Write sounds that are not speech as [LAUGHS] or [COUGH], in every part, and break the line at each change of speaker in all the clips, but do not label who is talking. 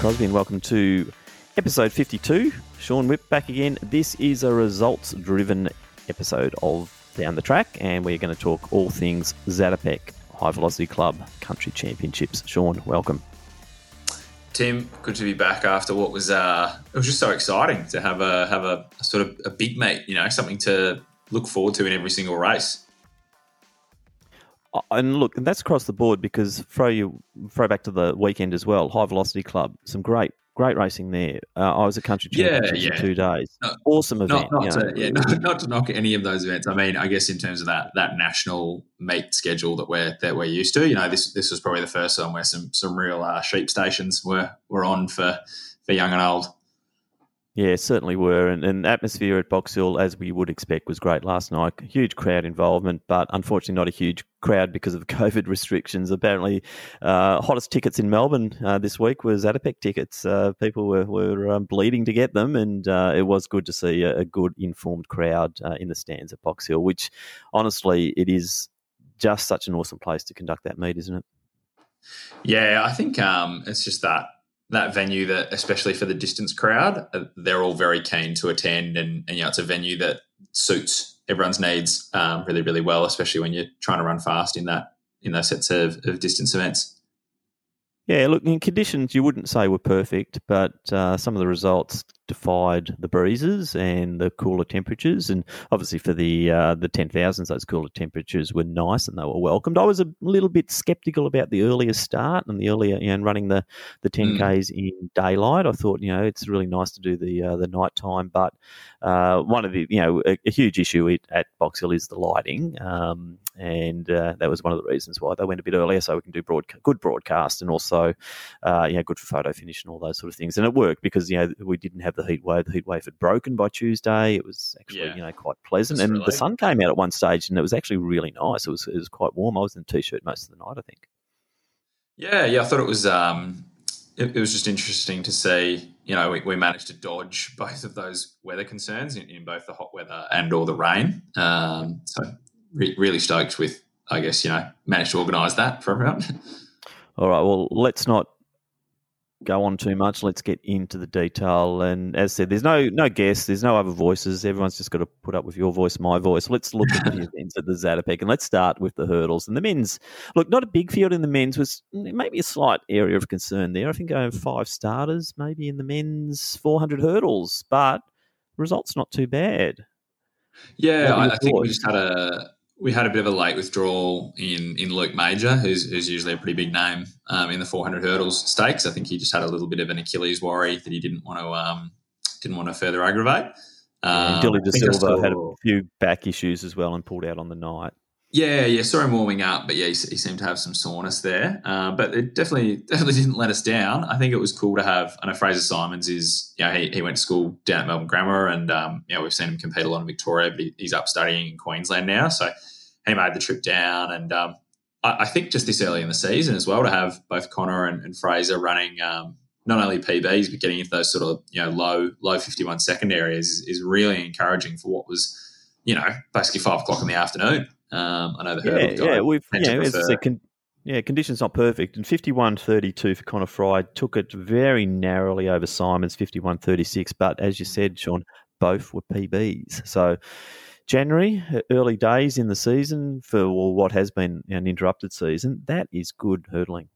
Crosby, and welcome to episode 52. Sean Whip back again. This is a results driven episode of Down the Track, and we're going to talk all things Zatopek High Velocity Club Country Championships. Sean, welcome.
Tim, good to be back after what was uh, it was just so exciting to have a have a sort of a big mate, you know, something to look forward to in every single race.
And look, and that's across the board because throw you throw back to the weekend as well. High Velocity Club, some great great racing there. Uh, I was a country champion yeah, yeah. for two days. No, awesome event.
Not, not to, yeah, [LAUGHS] not, not, to knock any of those events. I mean, I guess in terms of that that national meet schedule that we're that we're used to, you know, this this was probably the first one where some some real uh, sheep stations were were on for for young and old.
Yeah, certainly were. And, and atmosphere at Box Hill, as we would expect, was great last night. Huge crowd involvement, but unfortunately not a huge crowd because of [LAUGHS] COVID restrictions. Apparently, uh, hottest tickets in Melbourne uh, this week was Zatopek tickets. Uh, people were, were um, bleeding to get them, and uh, it was good to see a, a good informed crowd uh, in the stands at Box Hill, which honestly, it is just such an awesome place to conduct that meet, isn't it?
Yeah, I think um, it's just that that venue that, especially for the distance crowd, uh, they're all very keen to attend, and, and you know, it's a venue that suits everyone's needs um, really, really well, especially when you're trying to run fast in that in those sets of, of distance events.
Yeah, look, in conditions you wouldn't say were perfect, but uh, some of the results defied the breezes and the cooler temperatures. And obviously, for the uh, the ten thousands, those cooler temperatures were nice and they were welcomed. I was a little bit sceptical about the earlier start and the earlier, you know, running the the ten k's mm. in daylight. I thought, you know, it's really nice to do the uh, the night time, but uh, one of the, you know, a, a huge issue at Box Hill is the lighting. Um, and uh, that was one of the reasons why they went a bit earlier, so we can do broad, good broadcast and also, uh, you know, good for photo finish and all those sort of things. And it worked because you know we didn't have the heat wave. The heat wave had broken by Tuesday. It was actually yeah. you know quite pleasant, and the sun came out at one stage, and it was actually really nice. It was it was quite warm. I was in a t-shirt most of the night, I think.
Yeah, yeah, I thought it was. Um, it, it was just interesting to see. You know, we, we, managed to dodge [LAUGHS] both of those weather concerns in, in both the hot weather and all the rain. Um, so re- really stoked with, I guess, you know, managed to organise that for everyone. [LAUGHS]
All right. Well, let's not go on too much. Let's get into the detail. And as I said, there's no no guests, there's no other voices. Everyone's just got to put up with your voice, my voice. Let's look at the [LAUGHS] events at the Zatopek, and let's start with the hurdles and the men's. Look, not a big field in the men's was maybe a slight area of concern there. I think I have five starters maybe in the men's 400 hurdles, but results not too bad.
Yeah, I, I think we just had a we had a bit of a late withdrawal in in Luke Major, who's, who's usually a pretty big name um, in the 400 hurdles stakes. I think he just had a little bit of an Achilles worry that he didn't want to um, didn't want to further aggravate.
Um, Dilly De Silva had a few back issues as well and pulled out on the night.
Yeah, yeah, saw him warming up, but yeah, he, he seemed to have some soreness there. Uh, but it definitely, [LAUGHS] definitely didn't let us down. I think it was cool to have. I know Fraser Simons is, you know, he, he went to school down at Melbourne Grammar, and um, you know, we've seen him compete a lot in Victoria, but he, he's up studying in Queensland now. So he made the trip down, and um, I, I, think just this early in the season as well to have both Connor and, and Fraser running um, not only PBs but getting into those sort of you know low low fifty one second areas is, is really encouraging for what was you know basically five o'clock in the afternoon. Um, I know the
hurdle yeah, guy yeah, we've you know, as con- yeah, conditions not perfect. And 51.32 for Connor Fry took it very narrowly over Simon's 51.36. But as you said, Sean, both were PBs. So January, early days in the season for what has been an interrupted season, that is good hurdling.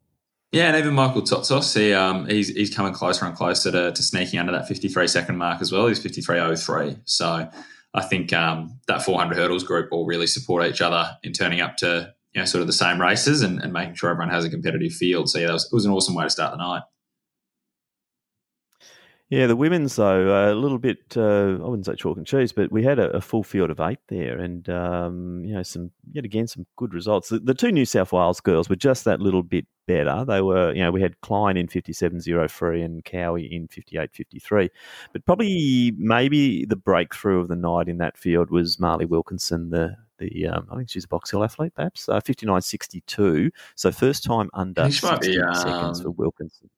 Yeah, and even Michael Totsos, he, um, he's, he's coming closer and closer to, to sneaking under that 53 second mark as well. He's 53.03. So I think um, that 400 hurdles group will really support each other in turning up to you know sort of the same races and, and making sure everyone has a competitive field. So yeah, was, it was an awesome way to start the night.
Yeah, the women's though uh, a little bit. Uh, I wouldn't say chalk and cheese, but we had a, a full field of eight there, and um, you know some yet again some good results. The, the, two New South Wales girls were just that little bit better. They were, you know, we had Klein in fifty seven zero three and Cowie in fifty eight fifty three, but probably maybe the breakthrough of the night in that field was Marley Wilkinson, the the um, I think she's a Box Hill athlete, perhaps uh, fifty nine sixty two. So first time under sixty um, seconds for Wilkinson.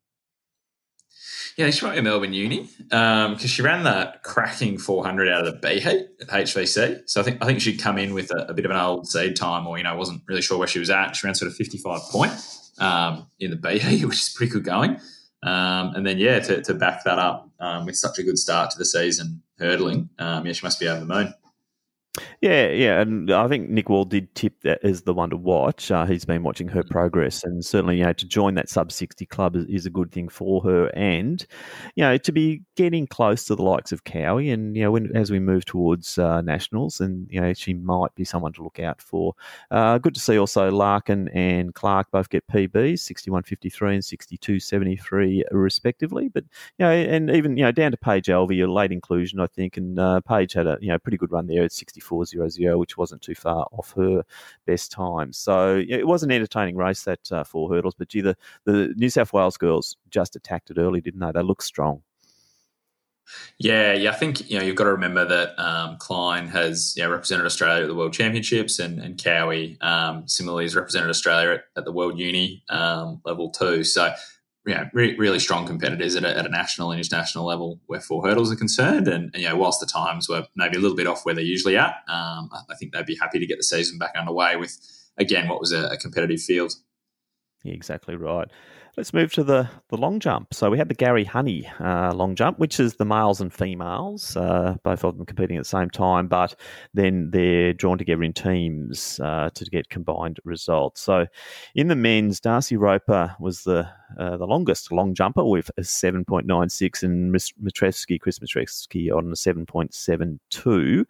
Yeah, she might be Melbourne Uni because um, she ran that cracking 400 out of the B heat at HVC. So I think I think she'd come in with a, a, bit of an old seed time, or you know, wasn't really sure where she was at. She ran sort of 55 point um, in the B heat, [LAUGHS] which is pretty good going. Um, and then, yeah, to, to back that up um, with such a good start to the season hurdling, um, yeah, she must be over the moon.
Yeah, yeah, and I think Nick Wall did tip that as the one to watch. Uh, he's been watching her mm. progress, and certainly, you know, to join that sub sixty club is, is, a good thing for her, and you know, to be getting close to the likes of Cowie, and you know, when as we move towards uh, nationals, and you know, she might be someone to look out for. Uh, good to see also Larkin and Clark both get PBs, sixty one fifty three and sixty two seventy three respectively. But you know, and even you know, down to Paige Alvey, a late inclusion, I think, and uh, Paige had a you know pretty good run there at sixty 64.00, which wasn't too far off her best time. So yeah, it was an entertaining race, that uh, four hurdles. But gee, the, the New South Wales girls just attacked it early, didn't they? They looked strong.
Yeah, yeah. I think you know you've got to remember that um, Klein has you know, represented Australia at the World Championships, and, and Cowie um, similarly has represented Australia at, at the World Uni um, level too. So yeah, re- really strong competitors at a, at a, national and international level where four hurdles are concerned. And, and, you know, whilst the times were maybe a little bit off where they're usually at, um, I, think they'd be happy to get the season back underway with, again, what was a, a competitive field.
Yeah, exactly right. Let's move to the, the long jump. So we had the Gary Honey uh, long jump, which is the males and females, uh, both of them competing at the same time, but then they're drawn together in teams uh, to get combined results. So in the men's, Darcy Roper was the uh, the longest long jumper with a 7.96 and Mitrevski, Chris Mitrevski on a 7.72.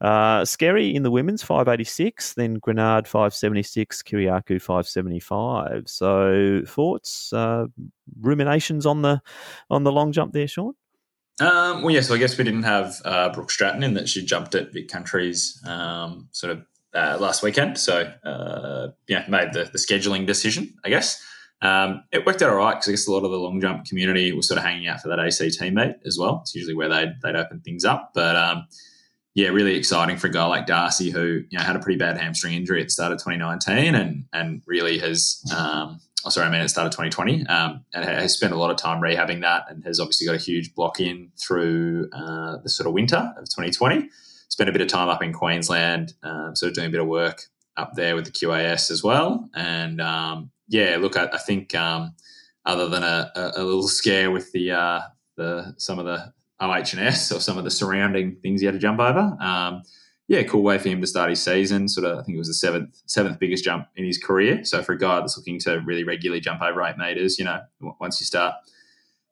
Uh, Scary in the women's 586, then Grenard 576, Kiriakou 575. So thoughts, uh, ruminations on the on the long jump there, Sean?
Um, well, yeah, so I guess we didn't have uh, Brooke Stratton in that she jumped at Vic Countries um, sort of uh, last weekend. So, uh, yeah, made the, the scheduling decision, I guess. Um, it worked out all right because I guess a lot of the long jump community was sort of hanging out for that AC teammate as well. It's usually where they'd, they'd open things up. But um, yeah, really exciting for a guy like Darcy who you know had a pretty bad hamstring injury at the start of 2019 and and really has um, oh sorry I mean at the start of 2020 um, and has spent a lot of time rehabbing that and has obviously got a huge block in through uh, the sort of winter of 2020. Spent a bit of time up in Queensland, um, sort of doing a bit of work up there with the QAS as well, and um, yeah, look, I, I think um, other than a, a, a, little scare with the uh, the some of the OH&S or some of the surrounding things he had to jump over. Um, yeah, cool way for him to start his season. Sort of, I think it was the seventh seventh biggest jump in his career. So for a guy that's looking to really regularly jump over eight meters, you know, once you start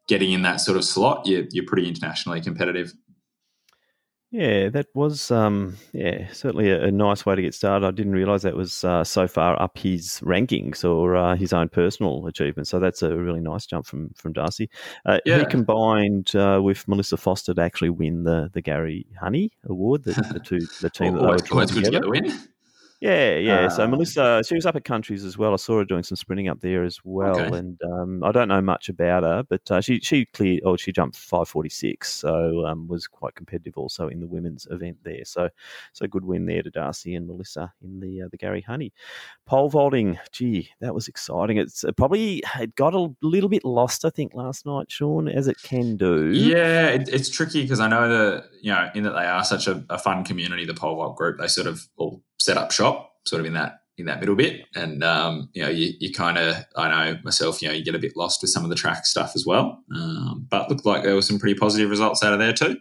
getting in that sort of slot, you're, you're pretty internationally competitive.
Yeah, that was um, yeah certainly a, a, nice way to get started. I didn't realise that was uh, so far up his rankings or uh, his own personal achievement. So that's a really nice jump from from Darcy. Uh, yeah. He combined uh, with Melissa Foster to actually win the the Gary Honey Award. The, the two the [LAUGHS] team that
always, they were always together. win.
Yeah, yeah. so um, Melissa, she was up at countries as well. I saw her doing some sprinting up there as well, okay. and um, I don't know much about her, but uh, she she cleared. Oh, she jumped five forty six, so um, was quite competitive also in the women's event there. So, so good win there to Darcy and Melissa in the uh, the Gary Honey pole vaulting. Gee, that was exciting. It's uh, probably it got a little bit lost, I think, last night, Sean, as it can do.
Yeah, it, it's tricky because I know that you know in that they are such a, a fun community, the pole vault group. They sort of all set up shop sort of in that in that middle bit. And um, you know, you, you kind of I know myself, you know, you get a bit lost with some of the track stuff as well. Um, but looked like there were some pretty positive results out of there too.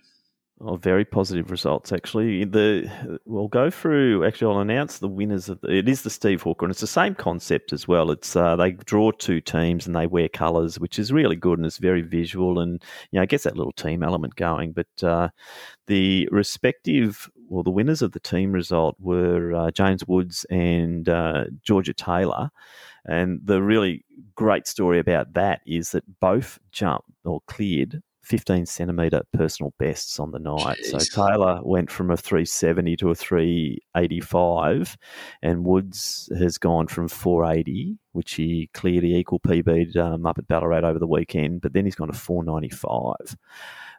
Oh, very positive results actually. The we'll go through. Actually, I'll announce the winners. Of the, it is the Steve Hooker, and it's the same concept as well. It's uh, they draw two teams and they wear colours, which is really good and it's very visual and you know it gets that little team element going. But uh, the respective, well, the winners of the team result were uh, James Woods and uh, Georgia Taylor. And the really great story about that is that both jumped or cleared 15 centimeter personal bests on the night. Jeez. So Taylor went from a 370 to a 385, and Woods has gone from 480, which he clearly equal PB'd um, up at Ballarat over the weekend, but then he's gone to 495.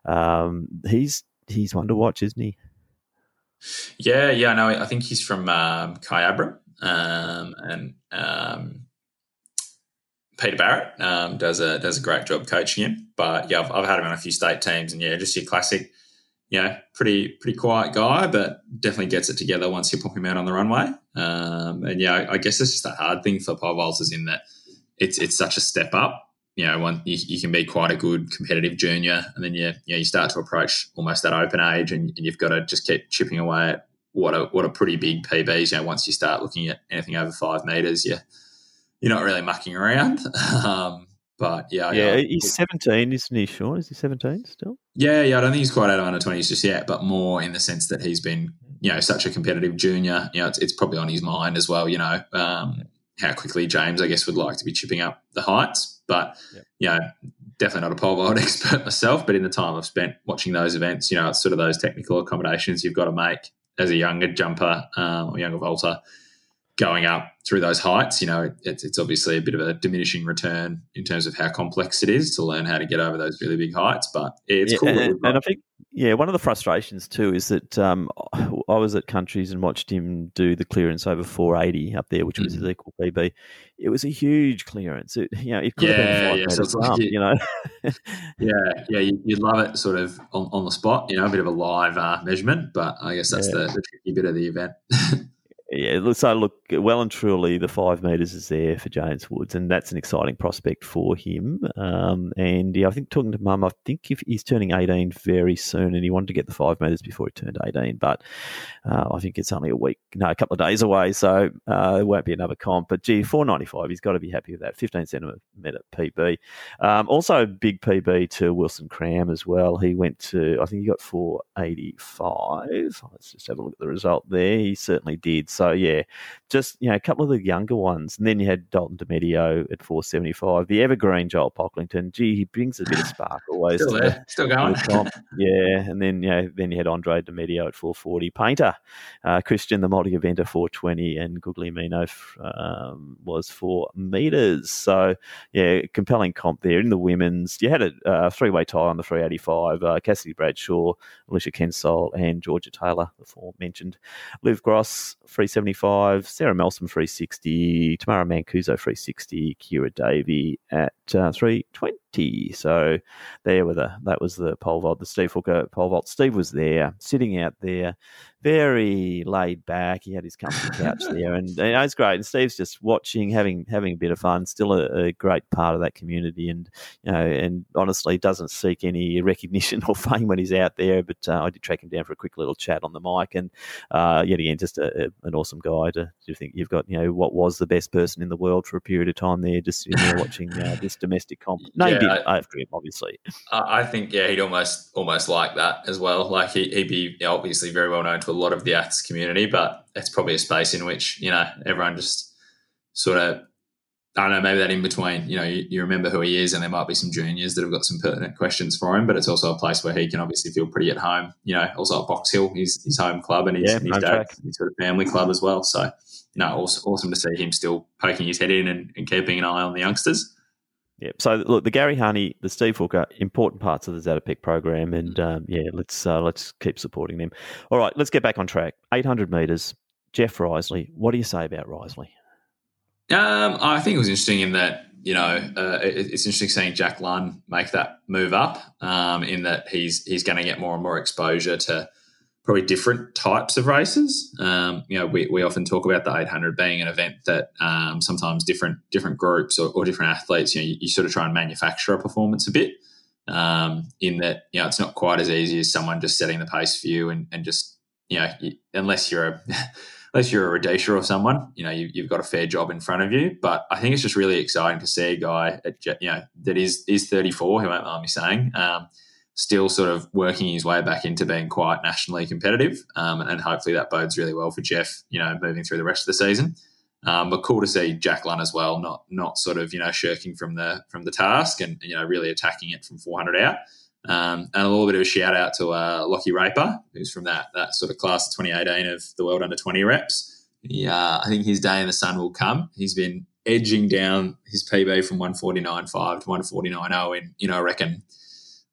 Um, he's he's one to watch, isn't he?
Yeah, yeah, no, I think he's from um, Kyabram, um, and um, Peter Barrett um, does a does a great job coaching him. But yeah, I've, I've, had him on a few state teams, and yeah, just your classic, you know, pretty pretty quiet guy, but definitely gets it together once you pop him out on the runway. Um, and yeah, I, I, guess it's just a hard thing for pole vaulters in that it's it's such a step up you know, one you, you, can be quite a good competitive junior, and then you you, know, you start to approach almost that open age, and, and you've got to just keep chipping away at what a what a pretty big PBs. You know, once you start looking at anything over five meters, you you're not really mucking around. [LAUGHS] Um, but yeah,
yeah, yeah, he's 17, isn't he? Sean, is he 17 still?
Yeah, yeah. I don't think he's quite out of under 20s just yet, but more in the sense that he's been, you know, such a competitive junior. You know, it's, it's probably on his mind as well. You know, um, how quickly James, I guess, would like to be chipping up the heights. But you know, definitely not a pole vault [LAUGHS] expert myself. But in the time I've spent watching those events, you know, it's sort of those technical accommodations you've got to make as a younger jumper um, or younger vaulter going up through those heights, you know, it's, it's obviously a bit of a diminishing return in terms of how complex it is to learn how to get over those really big heights. But it's
yeah,
cool.
And, and, I think, yeah, one of the frustrations too is that um, I was at Countries and watched him do the clearance over 480 up there, which was mm-hmm. his equal PB. It was a huge clearance. It, you know, it could yeah, have been yeah, so it's like you, you, know. [LAUGHS]
yeah, yeah, you'd love it sort of on, on the spot, you know, a bit of a live uh, measurement, but I guess that's yeah. the, the tricky bit of the event. [LAUGHS]
yeah, so look, well and truly, the five metres is there for James Woods, and that's an exciting prospect for him. Um, and yeah, I think talking to Mum, I think if he's turning 18 very soon, and he wanted to get the five metres before he turned 18, but uh, I think it's only a week, no, a couple of days away, so uh, it won't be another comp. But gee, 495, he's got to be happy with that. 15 centimetre PB. Um, also, big PB to Wilson Cram as well. He went to, I think he got 485. Let's just have a look at the result there. He certainly did. So yeah, just you know a couple of the younger ones, and then you had Dalton DeMedio at 475. The evergreen Joel Pocklington, gee, he brings a bit of spark always.
Still there, the, still going. [LAUGHS]
Yeah, and then you know, then you had Andre DeMedio at 440. Painter, uh, Christian the multi eventer 420, and Guglielmino um, was four meters. So yeah, compelling comp there in the women's. You had a uh, three way tie on the 385. Uh, Cassidy Bradshaw, Alicia Kensol, and Georgia Taylor, the four mentioned. Liv Gross, 375. Sarah Melson, 360. Tamara Mancuso, 360. Kira Davey at uh, 320. So there were the that was the pole vault, the Steve Hooker pole vault. Steve was there, sitting out there, very laid back. He had his comfy [LAUGHS] couch there, and, it was great. And Steve's just watching, having having a bit of fun. Still a, a, great part of that community, and you know, and honestly, doesn't seek any recognition [LAUGHS] or fame when he's out there. But uh, I did track him down for a quick little chat on the mic, and uh, yet again, just a, a, an awesome guy. To, to think you've got, you know, what was the best person in the world for a period of time there, just sitting there watching uh, this domestic comp. Named yeah, I, after him, obviously.
I think yeah, he'd almost almost like that as well. Like he, would be obviously very well known to a lot of the ATS community, but it's probably a space in which, you know, everyone just sort of, I don't know, maybe that in between, you know, you, you, remember who he is and there might be some juniors that have got some pertinent questions for him, but it's also a place where he can obviously feel pretty at home, you know, also at Box Hill, his, his home club and his, yeah, his dad, his sort of family club as well. So, you know, awesome, awesome to see him still poking his head in and, and keeping an eye on the youngsters.
Yeah. So look, the Gary Honey, the Steve Hooker, important parts of the Zatopek program, and mm. um, yeah, let's uh, let's keep supporting them. All right, let's get back on track. Eight hundred meters. Jeff Riseley. What do you say about Riseley?
Um, I think it was interesting in that you know uh, it, it's interesting seeing Jack Lunn make that move up. Um, in that he's he's going to get more and more exposure to probably different types of races. Um, you know, we, we often talk about the 800 being an event that um, sometimes different different groups or, or, different athletes, you know, you, you, sort of try and manufacture a performance a bit. Um, in that, you know, it's not quite as easy as someone just setting the pace for you and, and just, you know, you, unless you're a [LAUGHS] unless you're a Rudisha or someone, you know, you, have got a fair job in front of you. But I think it's just really exciting to see a guy, at, you know, that is is 34, who me saying, um, still sort of working his way back into being quite nationally competitive. Um, and hopefully that bodes really well for Jeff, you know, moving through the rest of the season. Um, but cool to see Jack Lunn as well, not not sort of you know shirking from the from the task and you know really attacking it from 400 out. Um, and a little bit of a shout out to uh, Lockie Raper, who's from that that sort of class of 2018 of the world under 20 reps. Yeah, I think his day in the sun will come. He's been edging down his PB from 149.5 to 149.0 in you know I reckon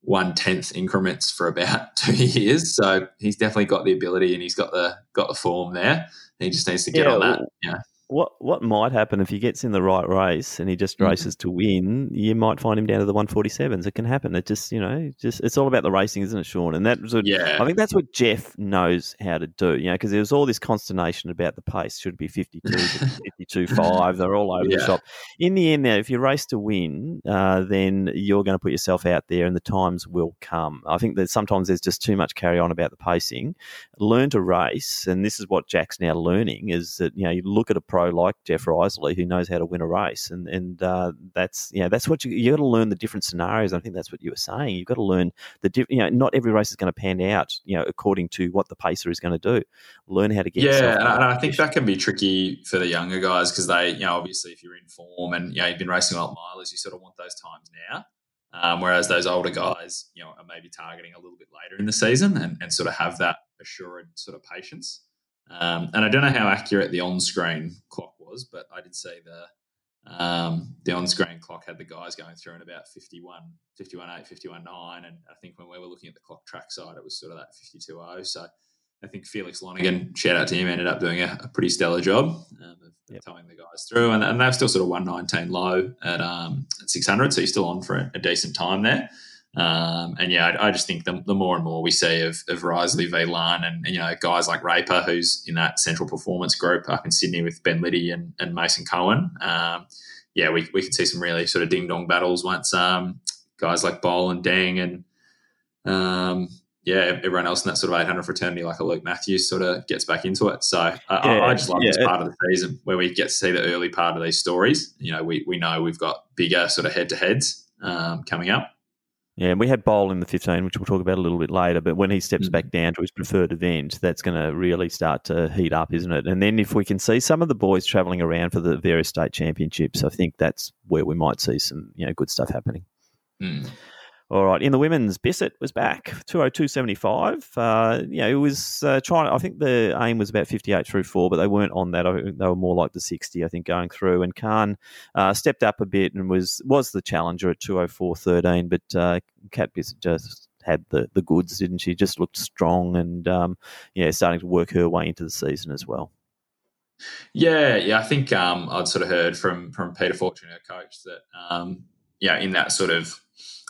one tenth increments for about [LAUGHS] two years. So he's definitely got the ability and he's got the got the form there. He just needs to get yeah, on that. Yeah.
What what might happen if he gets in the right race and he just
Mm.
races to win? You might find him down to the one forty sevens. It can happen. It just you know just it's all about the racing, isn't it, Sean? And that was what,
Yeah.
I think that's what Jeff knows how to do. You know, because there was all this consternation about the pace. Should it be 52, [LAUGHS] 52 5. They're all over the shop. In the end, now, if you race to win, uh, then you're going to put yourself out there, and the times will come. I think that sometimes there's just too much carry on about the pacing. Learn to race, and this is what Jack's now learning: is that you know you look at a pro like Jeff Riseley who knows how to win a race, and and uh, that's you know that's what you you got to learn the different scenarios. I think that's what you were saying. You've got to learn the diff- you know not every race is going to pan out you know according to what the pacer is going to do. Learn how to get
yeah, and I, think that can be tricky for the younger guys because they, you know, obviously if you're in form and you know you've been racing well at milers, you sort of want those times now. Um, whereas those older guys, you know, are maybe targeting a little bit later in the season and, and sort of have that assured sort of patience. Um, and I don't know how accurate the on-screen clock was, but I did see the um, the on-screen clock had the guys going through in about 51, 51 8, 51 9. And I think when we were looking at the clock track side, it was sort of that 52 0. So I think Felix Lonigan, shout out to him, ended up doing a, a pretty stellar job um, of
Yep.
towing the guys through. And, and they're still sort of 119 low at, um, at 600. So he's still on for a, a decent time there. Um, and yeah, I, I just think the, the more and more we see of, of Riseley v. Lunn and, and, you know, guys like Raper, who's in that central performance group up in Sydney with Ben Liddy and, and Mason Cohen. Um, yeah, we, we could see some really sort of ding dong battles once um, guys like Bol and Deng and um, yeah, everyone else in that sort of 800 fraternity, like a Luke Mathews, sort of gets back into it. So I, I,
Yeah,
I just like this part of the season where we get to see the early part of these stories. You know, we, we know we've got bigger sort of head to heads um, coming up.
Yeah, and we had Bol in the 15, which we'll talk about a little bit later. But when he steps
Mhm.
back down to his preferred event, that's going to really start to heat up, isn't it? And then if we can see some of the boys travelling around for the various state championships, I think that's where we might see some you know good stuff happening.
Mm.
All right, in the women's, Bisset was back, 202.75. Uh, you know, it was uh, trying, I think the aim was about 58 through four, but they weren't on that. I They were more like the 60, I think, going through. And Khan uh, stepped up a bit and was was the challenger at 204.13, but uh, Kat Bisset just had the, the goods, didn't she? Just looked strong and, um, yeah, starting to work her way into the season as well.
Yeah, yeah. I think um, I'd sort of heard from from Peter Fortune, our coach, that um, yeah, in that sort of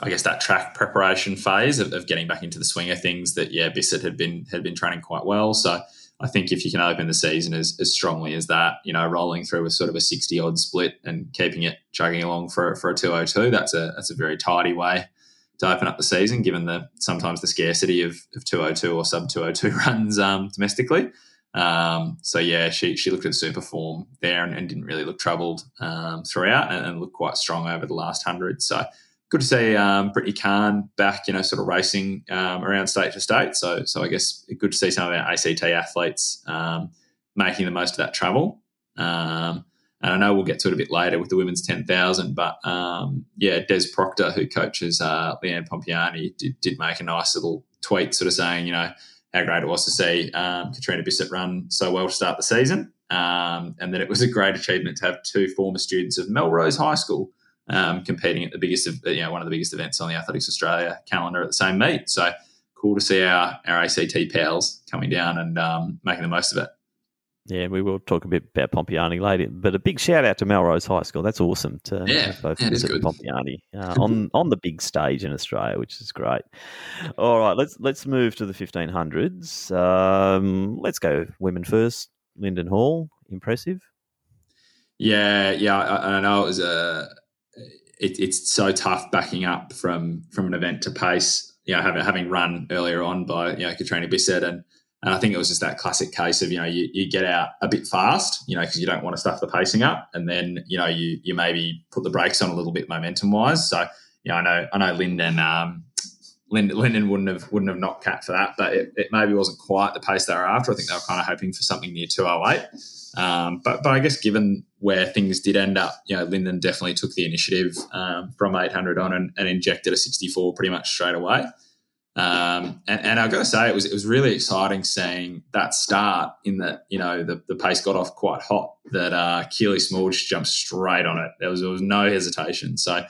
I guess that track preparation phase of, of getting back into the swing of things, that yeah, Bisset had been had been training quite well. So I think if you can open the season as, as strongly as that, you know, rolling through with sort of a sixty odd split and keeping it chugging along for for a two oh two, that's a that's a very tidy way to open up the season, given the sometimes the scarcity of, of 202 or sub 202 [LAUGHS] runs um, domestically. Um, so yeah, she she looked at super form there and, and didn't really look troubled um, throughout, and, and looked quite strong over the last hundred. So good to see um, Brittany Kahn back, you know, sort of racing um, around state to state. So so I guess good to see some of our ACT athletes um, making the most of that travel. Um, and I know we'll get to it a bit later with the women's 10,000, but um, yeah, Des Proctor, who coaches uh, Leanne Pompiani, did, did make a nice little tweet sort of saying, you know, how great it was to see um, Catriona Bisset run so well to start the season, and that it was a great achievement to have two former students of Melrose High School um, competing at the biggest, of, you know, one of the biggest events on the Athletics Australia calendar at the same meet. So cool to see our our ACT pals coming down and um, making the most of it.
Yeah, we will talk a bit about Pompiani later, but a big shout out to Melrose High School. That's awesome to
Yeah,
both
yeah, it is Bisset.
Pompiani uh, on on the big stage in Australia, which is great. All right, let's let's move to the fifteen hundreds. Um, let's go women first. Linden Hall, impressive.
Yeah, yeah, I, I know it was a. It, it's so tough backing up from from an event to pace. You know, having having run earlier on by you know Catriona Bisset, and and I think it was just that classic case of you know you, you get out a bit fast, you know, because you don't want to stuff the pacing up, and then you know you you maybe put the brakes on a little bit momentum wise. So you know, I know I know Linden. Um, Linden, Linden wouldn't have wouldn't have knocked Cat for that, but it, it maybe wasn't quite the pace they were after. I think they were kind of hoping for something near 208. Um, but but I guess given where things did end up, you know, Linden definitely took the initiative um, from 800 on and, and injected a 64 pretty much straight away. Um, and, and I've got to say, it was it was really exciting seeing that start in that you know the, the pace got off quite hot. That uh, Keely Small just jumped straight on it. There was there was no hesitation. So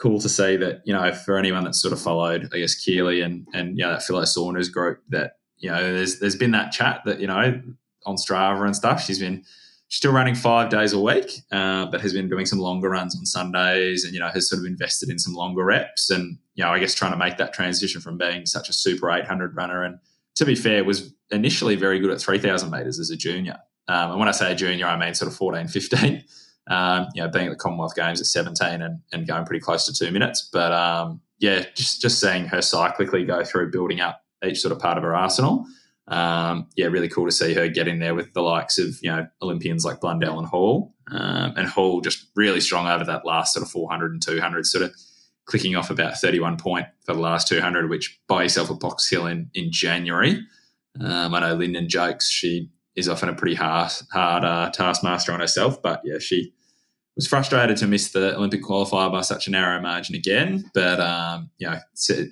cool to see that you know for anyone that's sort of followed, I guess Keely and and you know that Philo Saunders group that you know there's there's been that chat that you know on Strava and stuff. She's been still running five days a week, uh, but has been doing some longer runs on Sundays and, you know, has sort of invested in some longer reps and, you know, I guess trying to make that transition from being such a super 800 runner. And to be fair, was initially very good at 3,000 metres as a junior. Um, and when I say junior, I mean sort of 14, 15, um, you know, being at the Commonwealth Games at 17 and, and going pretty close to two minutes. But um, yeah, just, just seeing her cyclically go through building up each sort of part of her arsenal um, yeah, really cool to see her get in there with the likes of you know Olympians like Blundell and Hall, um, and Hall just really strong over that last sort of 400 and 200, sort of clicking off about 31 point for the last 200, which buy yourself a Box Hill in in January. Um, I know Linden jokes she is often a pretty hard hard uh, taskmaster on herself, but yeah, she was frustrated to miss the Olympic qualifier by such a narrow margin again, but um, you know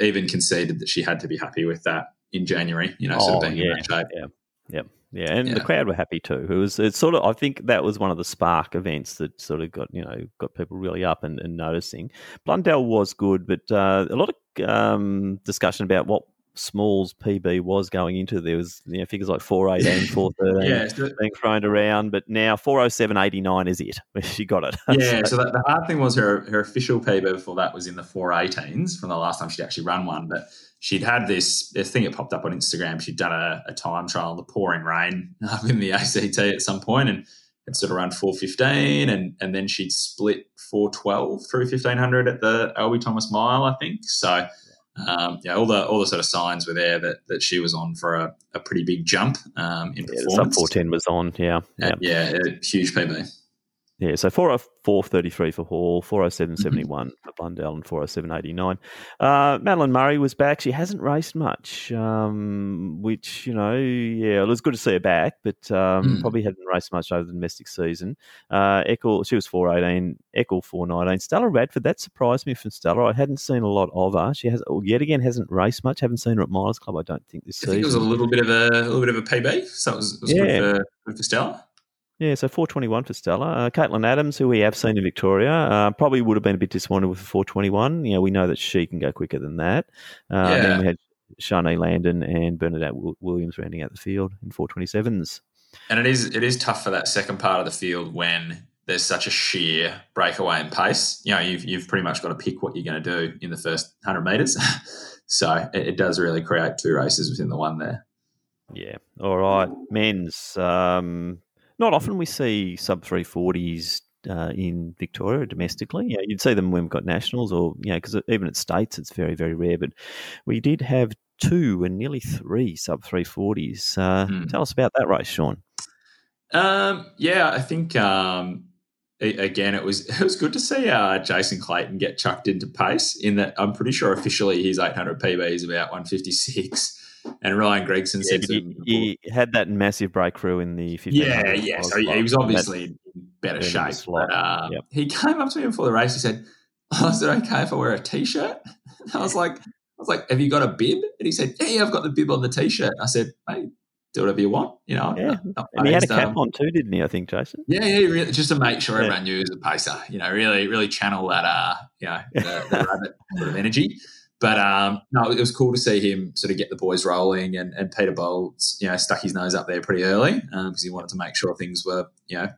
even conceded that she had to be happy with that in January. You know, oh, sort of oh, being
yeah,
in shape.
Yeah, yeah, yeah, and yeah. the crowd were happy too. It was it's sort of I think that was one of the spark events that sort of got you know got people really up and, and noticing. Blundell was good, but uh, a lot of um, discussion about what Small's PB was going into. There was you know, figures like 418, [LAUGHS] 413 yeah, being thrown around, but now 407.89 is it. [LAUGHS] She got it. [LAUGHS]
Yeah, so, so the hard thing was her, her official PB before that was in the 418s from the last time she'd actually run one, but she'd had this, this thing that popped up on Instagram. She'd done a, a time trial in the pouring rain up in the ACT at some point and had sort of run 415 and, and then she'd split 412 through 1500 at the Albie Thomas Mile, I think. So, um, yeah, all the all the sort of signs were there that that she was on for a, a pretty big jump um, in
yeah, performance. Sub 410 was on, yeah.
Yeah, yeah, huge PB.
Yeah, so 404.33 for Hall, 407.71 mm-hmm. for Blundell, and 407.89. Uh, Madeline Murray was back. She hasn't raced much, um, which, you know, yeah, it was good to see her back, but um, mm. probably hadn't raced much over the domestic season. Uh, Eccles, she was 418, Eckel 419. Stella Radford, that surprised me from Stella. I hadn't seen a lot of her. She has yet again hasn't raced much. Haven't seen her at Milers Club, I don't think, this
I
season.
it was a little bit of a, a little bit of a PB, so it was, it was yeah. good, for, good for Stella.
Yeah, so 421 for Stella. Uh, Caitlin Adams, who we have seen in Victoria, uh, probably would have been a bit disappointed with 421. You know, we know that she can go quicker than that. Uh, yeah. Then we had Shani Landon and Bernadette Williams rounding out the field in 427s.
And it is it is tough for that second part of the field when there's such a sheer breakaway in pace. You know, you've, you've pretty much got to pick what you're going to do in the first 100 metres. [LAUGHS] so it, it does really create two races within the one there.
Yeah. All right. Men's. Um, not often we see sub 340s uh, in Victoria domestically. You know, you'd see them when we've got nationals, or you know, because even at states it's very very rare. But we did have two and nearly three sub 340s. Uh, hmm. Tell us about that race, Sean.
Um, yeah, I think um, again it was [LAUGHS] it was good to see uh, Jason Clayton get chucked into pace. In that, I'm pretty sure officially his 800 PB is about 156 and Ryan Gregson
said
yeah,
he, he, had that massive breakthrough in the
15 yeah yeah so he, he was obviously in better shape but uh, yep. he came up to me before the race he said oh is it okay if I wear a t-shirt [LAUGHS] I was like I was like have you got a bib and he said yeah, yeah I've got the bib on the t-shirt I said hey do whatever you want you know
yeah. and he had a cap um, on too didn't he I think Jason
yeah yeah really, just to make sure yeah. everyone knew he was a pacer you know really really channel that uh you know the, the rabbit sort of energy but um, no, it was cool to see him sort of get the boys rolling, and, and Peter Bolts, you know, stuck his nose up there pretty early because um, he wanted to make sure things were, you know,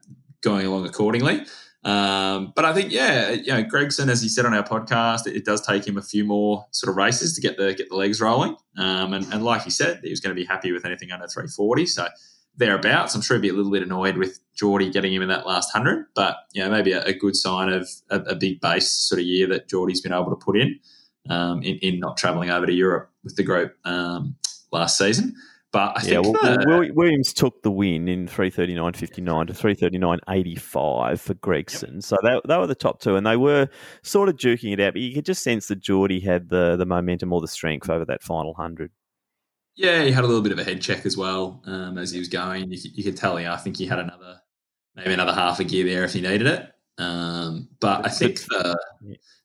going along accordingly. Um, but I think, yeah, you know, Gregson, as he said on our podcast, it, it, does take him a few more sort of races to get the get the legs rolling. Um, and, and like he said, he was going to be happy with anything under 340. So thereabouts, I'm sure he'd be a little bit annoyed with Geordie getting him in that last hundred. But you know, maybe a, a good sign of a, a, big base sort of year that Geordie's been able to put in um, in, in, not travelling over to Europe with the group um, last season. But I yeah, think
well, Williams took the win in 339.59 to 339.85 for Gregson. Yep. So they, they were the top two, and they were sort of duking it out. But you could just sense that Geordie had the, the momentum or the strength over that final 100.
Yeah, he had a little bit of a head check as well um, as he was going. You, you could tell, yeah, I think he had another, maybe another half a gear there if he needed it. Um, but I think the,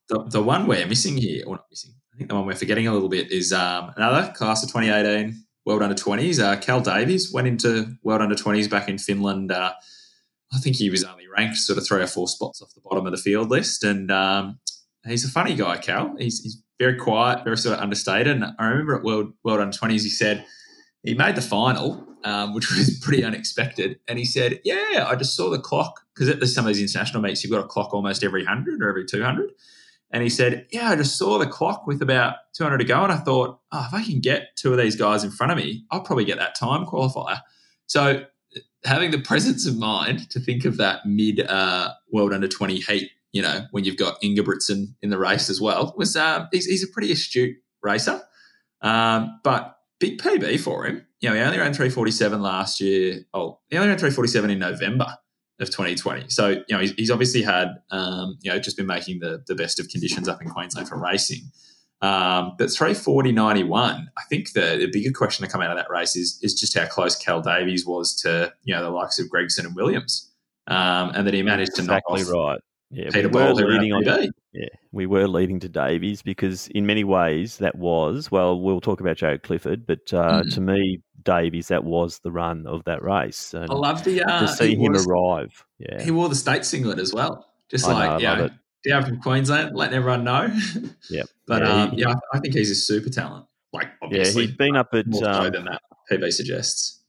the, the one we're missing here, or not missing, I think the one we're forgetting a little bit is um, another class of 2018 World Under 20s. Uh, Cal Davies went into World Under 20s back in Finland. Uh, I think he was only ranked sort of three or four spots off the bottom of the field list. And um, he's a funny guy, Cal. He's, he's, very quiet, very sort of understated. And I remember at World, World Under 20s, he said he made the final um, which was [LAUGHS] pretty unexpected. And he said, "Yeah, I just saw the clock because at some of these international meets, you've got a clock almost every hundred or every two hundred. And he said, "Yeah, I just saw the clock with about 200 to go, and I thought, oh, if I can get two of these guys in front of me, I'll probably get that time qualifier." So having the [LAUGHS] presence of mind to think of that mid uh, world under 20 heat, you know, when you've got Ingebrigtsen in the race as well, was um, he's, he's, a pretty astute racer. Um, but big PB for him. You know, he only ran 347 last year. Oh, he only ran 347 in November of 2020. So, you know, he's, he's obviously had, um, you know, just been making the, the best of conditions up in Queensland for racing. Um, but 340.91, I think the, the bigger question to come out of that race is, is just how close Cal Davies was to, you know, the likes of Gregson and Williams. Um, and that he managed to
exactly
knock off
right. Yeah,
Peter
we
Ball,
were leading on. Yeah, we were leading to Davies because in many ways that was well. We'll talk about Joe Clifford, but uh,
Mhm.
to me, Davies that was the run of that race, and
I love the, uh,
to see him
was-
arrive. Yeah,
He wore the state singlet as well. Just
I
like, know,
it.
down from Queensland, letting everyone know. [LAUGHS]
Yep.
But
Yeah,
um,
he-
yeah, I think he's a super talent. Like,
yeah.
obviously,
He'd been up at
more so
um,
than that PB suggests.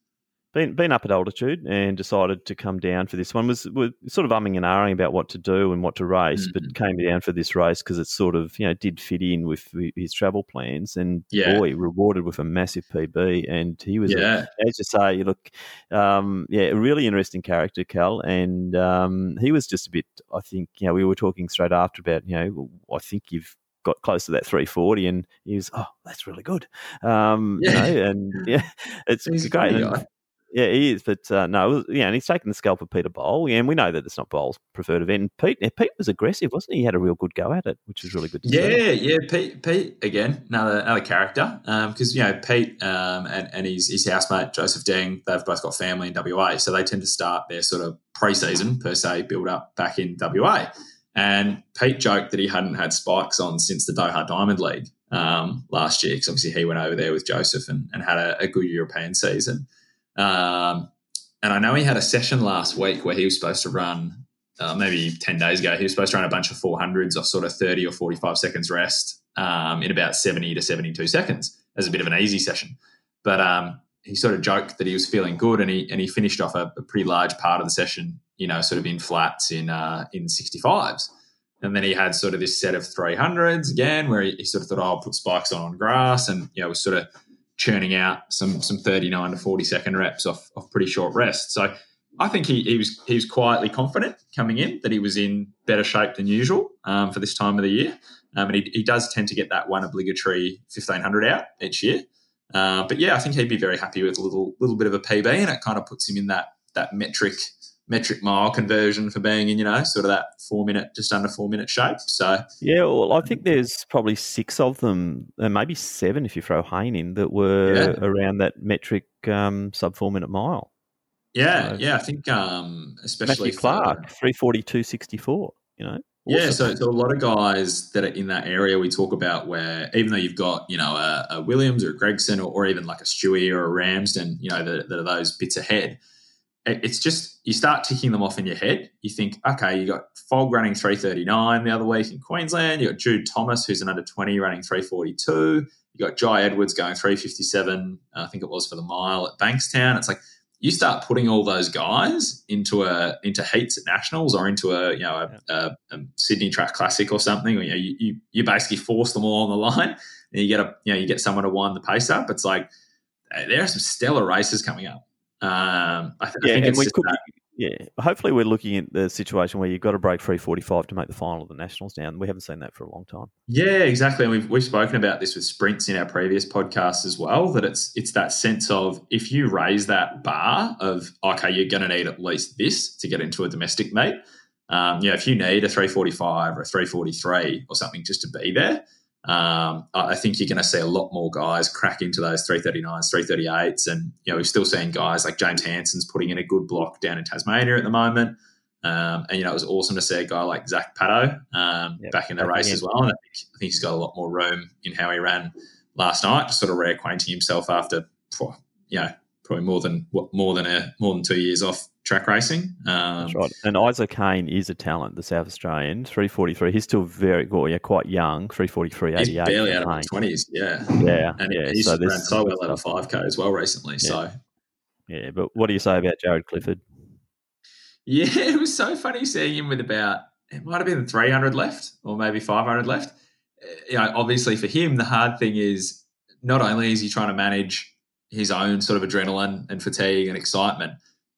Been been up at altitude and decided to come down for this one. Was, was sort of umming and ahhing about what to do and what to race, but
Mm-hmm.
came down for this race because it sort of you know did fit in with his travel plans. And
Yeah.
boy, rewarded with a massive PB, and he was a as you say, look, um, yeah, a really interesting character, Cal, and um, he was just a bit. I think you know we were talking straight after about you know I think you've got close to that 340, and he was oh that's really good, um,
Yeah.
you know, and yeah, [LAUGHS] it's
He's
great. And-. Yeah, he is, but uh, no, yeah, and he's taken the scalp of Peter Bol, yeah, and we know that it's not Bol's preferred event. Pete, Pete was aggressive, wasn't he? He had a real good go at it, which was really good to see.
Yeah, yeah. Pete, Pete again, another another character. Because you know Pete um, and and his his housemate Joseph Deng, they've both got family in WA, so they tend to start their sort of pre-season per se build up back in WA. And Pete joked that he hadn't had spikes on since the Doha Diamond League um, last year, because obviously he went over there with Joseph and, and had a, a good European season. Um, and I know he had a session last week where he was supposed to run uh, maybe 10 days ago, he was supposed to run a bunch of 400s off sort of 30 or 45 seconds rest um, in about 70 to 72 seconds as a bit of an easy session. But um, he sort of joked that he was feeling good and he, and he finished off a, a pretty large part of the session, you know, sort of in flats in, uh, in 65s. And then he had sort of this set of 300s again, where he, he sort of thought, oh, I'll put spikes on on grass and, you know, was sort of churning out some some 39 to 40 second reps off, off pretty short rest. So I think he, he was he was quietly confident coming in that he was in better shape than usual um, for this time of the year. Um, and he, he does tend to get that one obligatory 1500 out each year. Uh, but yeah, I think he'd be very happy with a little little bit of a PB, and it kind of puts him in that that metric metric mile conversion for being in you know sort of that four minute just under four minute shape. So
Yeah, well, I think there's probably six of them, and maybe seven if you throw Hayne in, that were
Yeah.
around that metric um, sub four minute mile.
yeah,
So-
yeah, I think um, especially
Matthew Clark, three forty two sixty four. You know,
Yeah, so, so a lot of guys that are in that area we talk about where even though you've got, you know, a, a Williams or a Gregson or, or even like a Stewie or a Ramsden, you know, that, that are those bits ahead, it's just you start ticking them off in your head. You think, okay, you got Fog running 339 the other week in Queensland. You got Jude Thomas, who's an under 20, running 342. You got Jye Edwards going 357, I think it was for the mile at Bankstown. It's like you start putting all those guys into a into heats at nationals or into a you know a, a, a Sydney Track Classic or something. Or, you, know, you, you you basically force them all on the line, and you get a you know you get someone to wind the pace up. It's like uh, there are some stellar races coming up. Um, I, th- I
yeah,
think
and
it's just
could,
that-
yeah. Hopefully, we're looking at the situation where you've got to break three forty five to make the final of the nationals. Down, we haven't seen that for a long time.
Yeah, exactly. And we've we've spoken about this with sprints in our previous podcasts as well. That it's it's that sense of if you raise that bar of okay, you're going to need at least this to get into a domestic meet. Um, you know, if you need a 345 or a 343 or something just to be there, um, I think you're going to see a lot more guys crack into those 339s, 338s, and you know we've still seen guys like James Hanson's putting in a good block down in Tasmania at the moment. Um, and you know, it was awesome to see a guy like Zach Pato um,
Yep,
back in the race
again.
as well. And I think, I think he's got a lot more room in how he ran last night, just sort of reacquainting himself after, you know, probably more than what more than a more than two years off track racing. Um,
That's right. And Isaac Kane is a talent, the South Australian, three forty three. He's still very well, yeah, quite young, three forty three
He's
eighty eight.
barely out of his twenties, yeah.
Yeah,
And
yeah.
he's
so
ran so well out of five k as well recently. So
Yeah, but what do you say about Jaryd Clifford?
Yeah, [LAUGHS] it was so funny seeing him with about it might have been 300 left or maybe 500 left. Uh, you know, obviously for him, the hard thing is not only is he trying to manage his own sort of adrenaline and fatigue and excitement,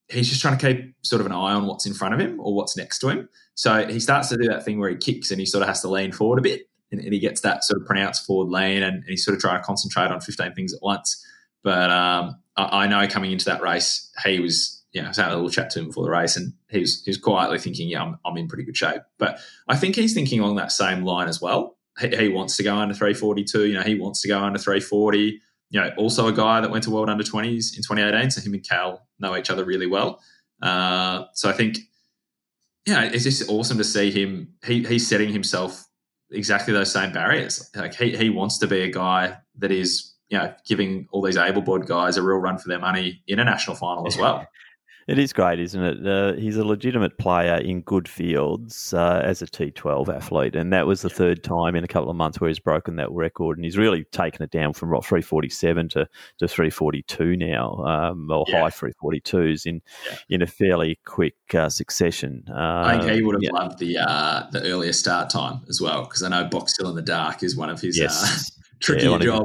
he's just trying to keep sort of an eye on what's in front of him or what's next to him. So he starts to do that thing where he kicks and he sort of has to lean forward a bit and, and he gets that sort of pronounced forward lean and, and, he's sort of trying to concentrate on 15 things at once. But um, I, I, know coming into that race, he was, you know, I was having a little chat to him before the race and he was, he was quietly thinking, yeah, I'm, I'm in pretty good shape. But I think he's thinking along that same line as well. He, he wants to go under 342, you know, he wants to go under 340 you know, also a guy that went to World Under 20s in 2018. So him and Cal know each other really well. Uh, so I think, yeah, it's just awesome to see him. He, he's setting himself exactly those same barriers. Like he, he wants to be a guy that is, you know, giving all these able-bodied guys a real run for their money in a national final as well. [LAUGHS]
It is great, isn't it? Uh, he's a legitimate player in good fields uh, as a T12 athlete, and that was the third time in a couple of months where he's broken that record, and he's really taken it down from what 347 to, to 342 now, um, or yeah. high 342s in yeah. in a fairly quick uh, succession.
I think he um, would have yeah. loved the uh, the earlier start time as well, because I know Box Hill in the Dark is one of his uh, yes [LAUGHS] tricky
yeah,
job.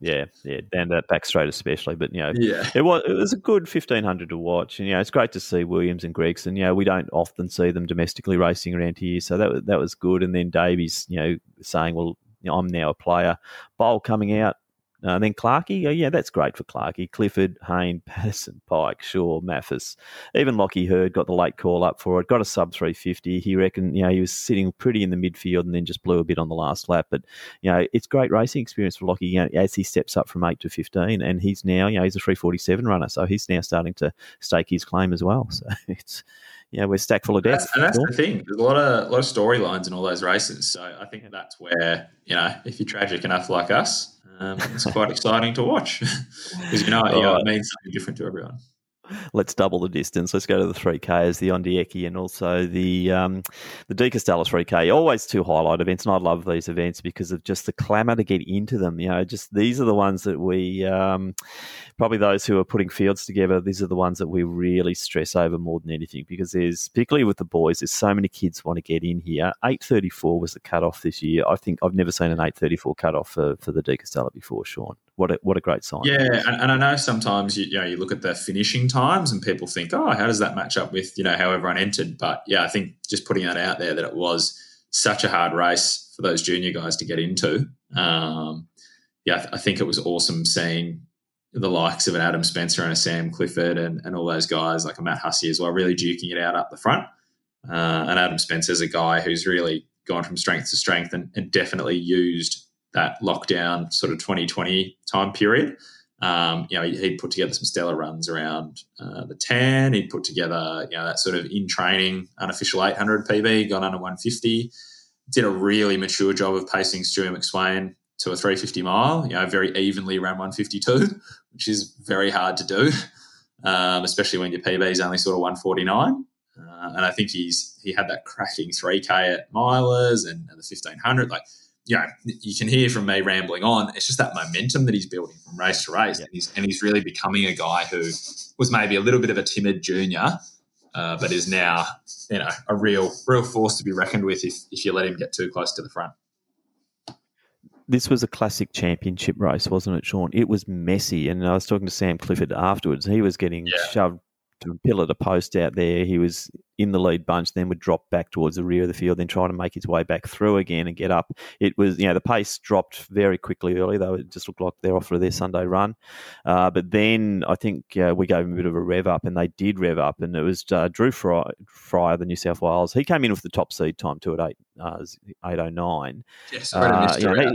yeah, yeah, down that back straight especially. But you know, yeah, it was it was a good fifteen hundred to watch, and you know, it's great to see Williams and Gregson. You know, we don't often see them domestically racing around here, so that was that was good. And then Davies, you know, saying, "Well, you know, I'm now a player." Bol coming out, uh, then Clarkey, oh, yeah, that's great for Clarkey. Clifford, Hayne, [LAUGHS] Patterson, Pike, Shaw, Mathis. Even Lockie Hurd got the late call up for it. Got a sub 350. He reckoned, you know, he was sitting pretty in the midfield and then just blew a bit on the last lap. But, you know, it's great racing experience for Lockie you know, as he steps up from 8 to 15. And he's now, you know, he's a 347 runner. So he's now starting to stake his claim as well. So [LAUGHS] it's, yeah, we're stacked full of depth.
That's, and that's the thing. There's a lot of a lot of storylines in all those races. So I think that's where you know if you're tragic enough like us, um, it's quite exciting to watch [LAUGHS] because you know, you know it means something different to everyone
let's double the distance. Let's go to the 3Ks, the Ondieki, and also the um, the De Castella 3K. Always two highlight events, and I love these events because of just the clamour to get into them. You know, just these are the ones that we um, probably those who are putting fields together. These are the ones that we really stress over more than anything because there's particularly with the boys. There's so many kids want to get in here. 8:34 was the cutoff this year. I think I've never seen an 8:34 cutoff for for the De Castella before, Sean what a, what a great sign.
Yeah, and, and I know sometimes you, you, know you look at the finishing times and people think, oh, how does that match up with you know how everyone entered? But yeah, I think just putting that out there that it was such a hard race for those junior guys to get into. Um, yeah, I think it was awesome seeing the likes of an Adam Spencer and a Sam Clifford and, and all those guys like a Matt Hussey as well, really duking it out up the front. Uh, and Adam Spencer's a guy who's really gone from strength to strength and, and definitely used that lockdown sort of 2020 time period. Um, you know, he'd put together some stellar runs around uh, the 10. He'd put together, you know, that sort of in training unofficial 800 PB, gone under 150. Did a really mature job of pacing Stuart McSweyn to a 350 mile. You know, very evenly around 152, which is very hard to do, um, especially when your PB is only sort of 149. Uh, and I think he's he had that cracking 3K at milers and, and the 1500. Like you know, you can hear from me rambling on. It's just that momentum that he's building from race to race, yeah. and he's and he's really becoming a guy who was maybe a little bit of a timid junior, uh, but is now you know a real real force to be reckoned with if if you let him get too close to the front.
This was a classic championship race, wasn't it, Sean? It was messy, and I was talking to Sam Clifford afterwards. He was getting yeah. shoved to pillar to post out there. He was in the lead bunch, then would drop back towards the rear of the field, then try to make his way back through again and get up. It was, you know, the pace dropped very quickly early, though it just looked like they're off for their Sunday run. Uh, but then I think uh, we gave him a bit of a rev up, and they did rev up, and it was uh, Drew Fry, Fryer, the New South Wales. He came in with the top seed time too at eight uh, eight oh nine.
Yes, you know,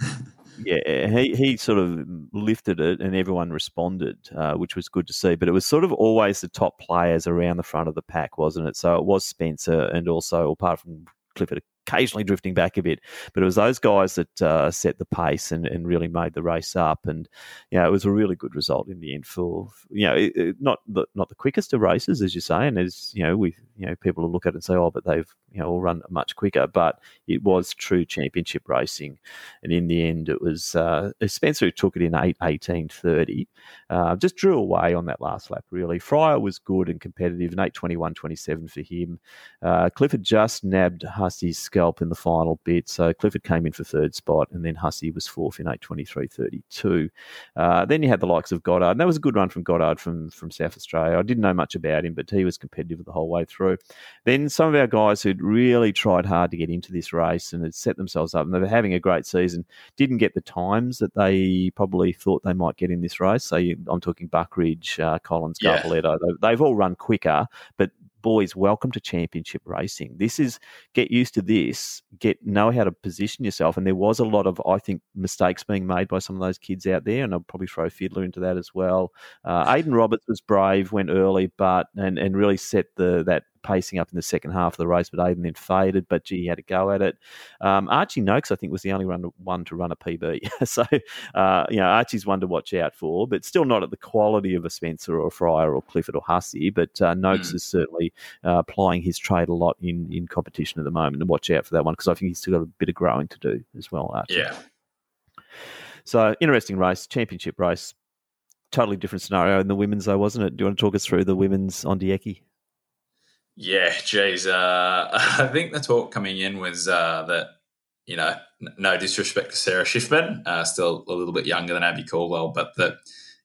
[LAUGHS]
yeah, he, he sort of lifted it and everyone responded, uh, which was good to see. But it was sort of always the top players around the front of the pack, wasn't it? So it was Spencer and also, apart from Clifford occasionally drifting back a bit. But it was those guys that uh, set the pace and, and really made the race up. And you know, it was a really good result in the end for you know it, it, not the not the quickest of races as you say, and as you know we you know people will look at it and say oh but they've you know all run much quicker, but it was true championship racing, and in the end it was uh, Spencer who took it in eight eighteen thirty, uh, just drew away on that last lap really. Fryer was good and competitive, an eight twenty one twenty seven for him. Uh, Clifford just nabbed Hussey's scalp in the final bit, so Clifford came in for third spot, and then Hussey was fourth in eight twenty three thirty two. Uh, then you had the likes of Goddard, and that was a good run from Goddard from from South Australia. I didn't know much about him, but he was competitive the whole way through. Then some of our guys who'd really tried hard to get into this race and had set themselves up, and they were having a great season, didn't get the times that they probably thought they might get in this race. So you, I'm talking Buckridge, uh, Collins, yeah. They, they've all run quicker, but boys, welcome to championship racing. This is get used to this, get know how to position yourself. And there was a lot of, I think, mistakes being made by some of those kids out there, and I'll probably throw Fiddler into that as well. Uh, Aiden Roberts was brave, went early, but and and really set the that pacing up in the second half of the race, but Aiden then faded. But gee, he had a go at it. Um, Archie Noakes, I think, was the only run, one to run a PB. [LAUGHS] so, uh, you know, Archie's one to watch out for, but still not at the quality of a Spencer or a Fryer or Clifford or Hussey. But uh, Noakes mm. is certainly uh, applying his trade a lot in, in competition at the moment. And watch out for that one because I think he's still got a bit of growing to do as well, Archie.
Yeah.
So, interesting race, championship race. Totally different scenario in the women's, though, wasn't it? Do you want to talk us through the women's Ondieki?
Yeah, geez. Uh, [LAUGHS] I think the talk coming in was uh, that, you know, no disrespect to Sarah Schiffman, uh, still a little bit younger than Abby Caldwell, but that,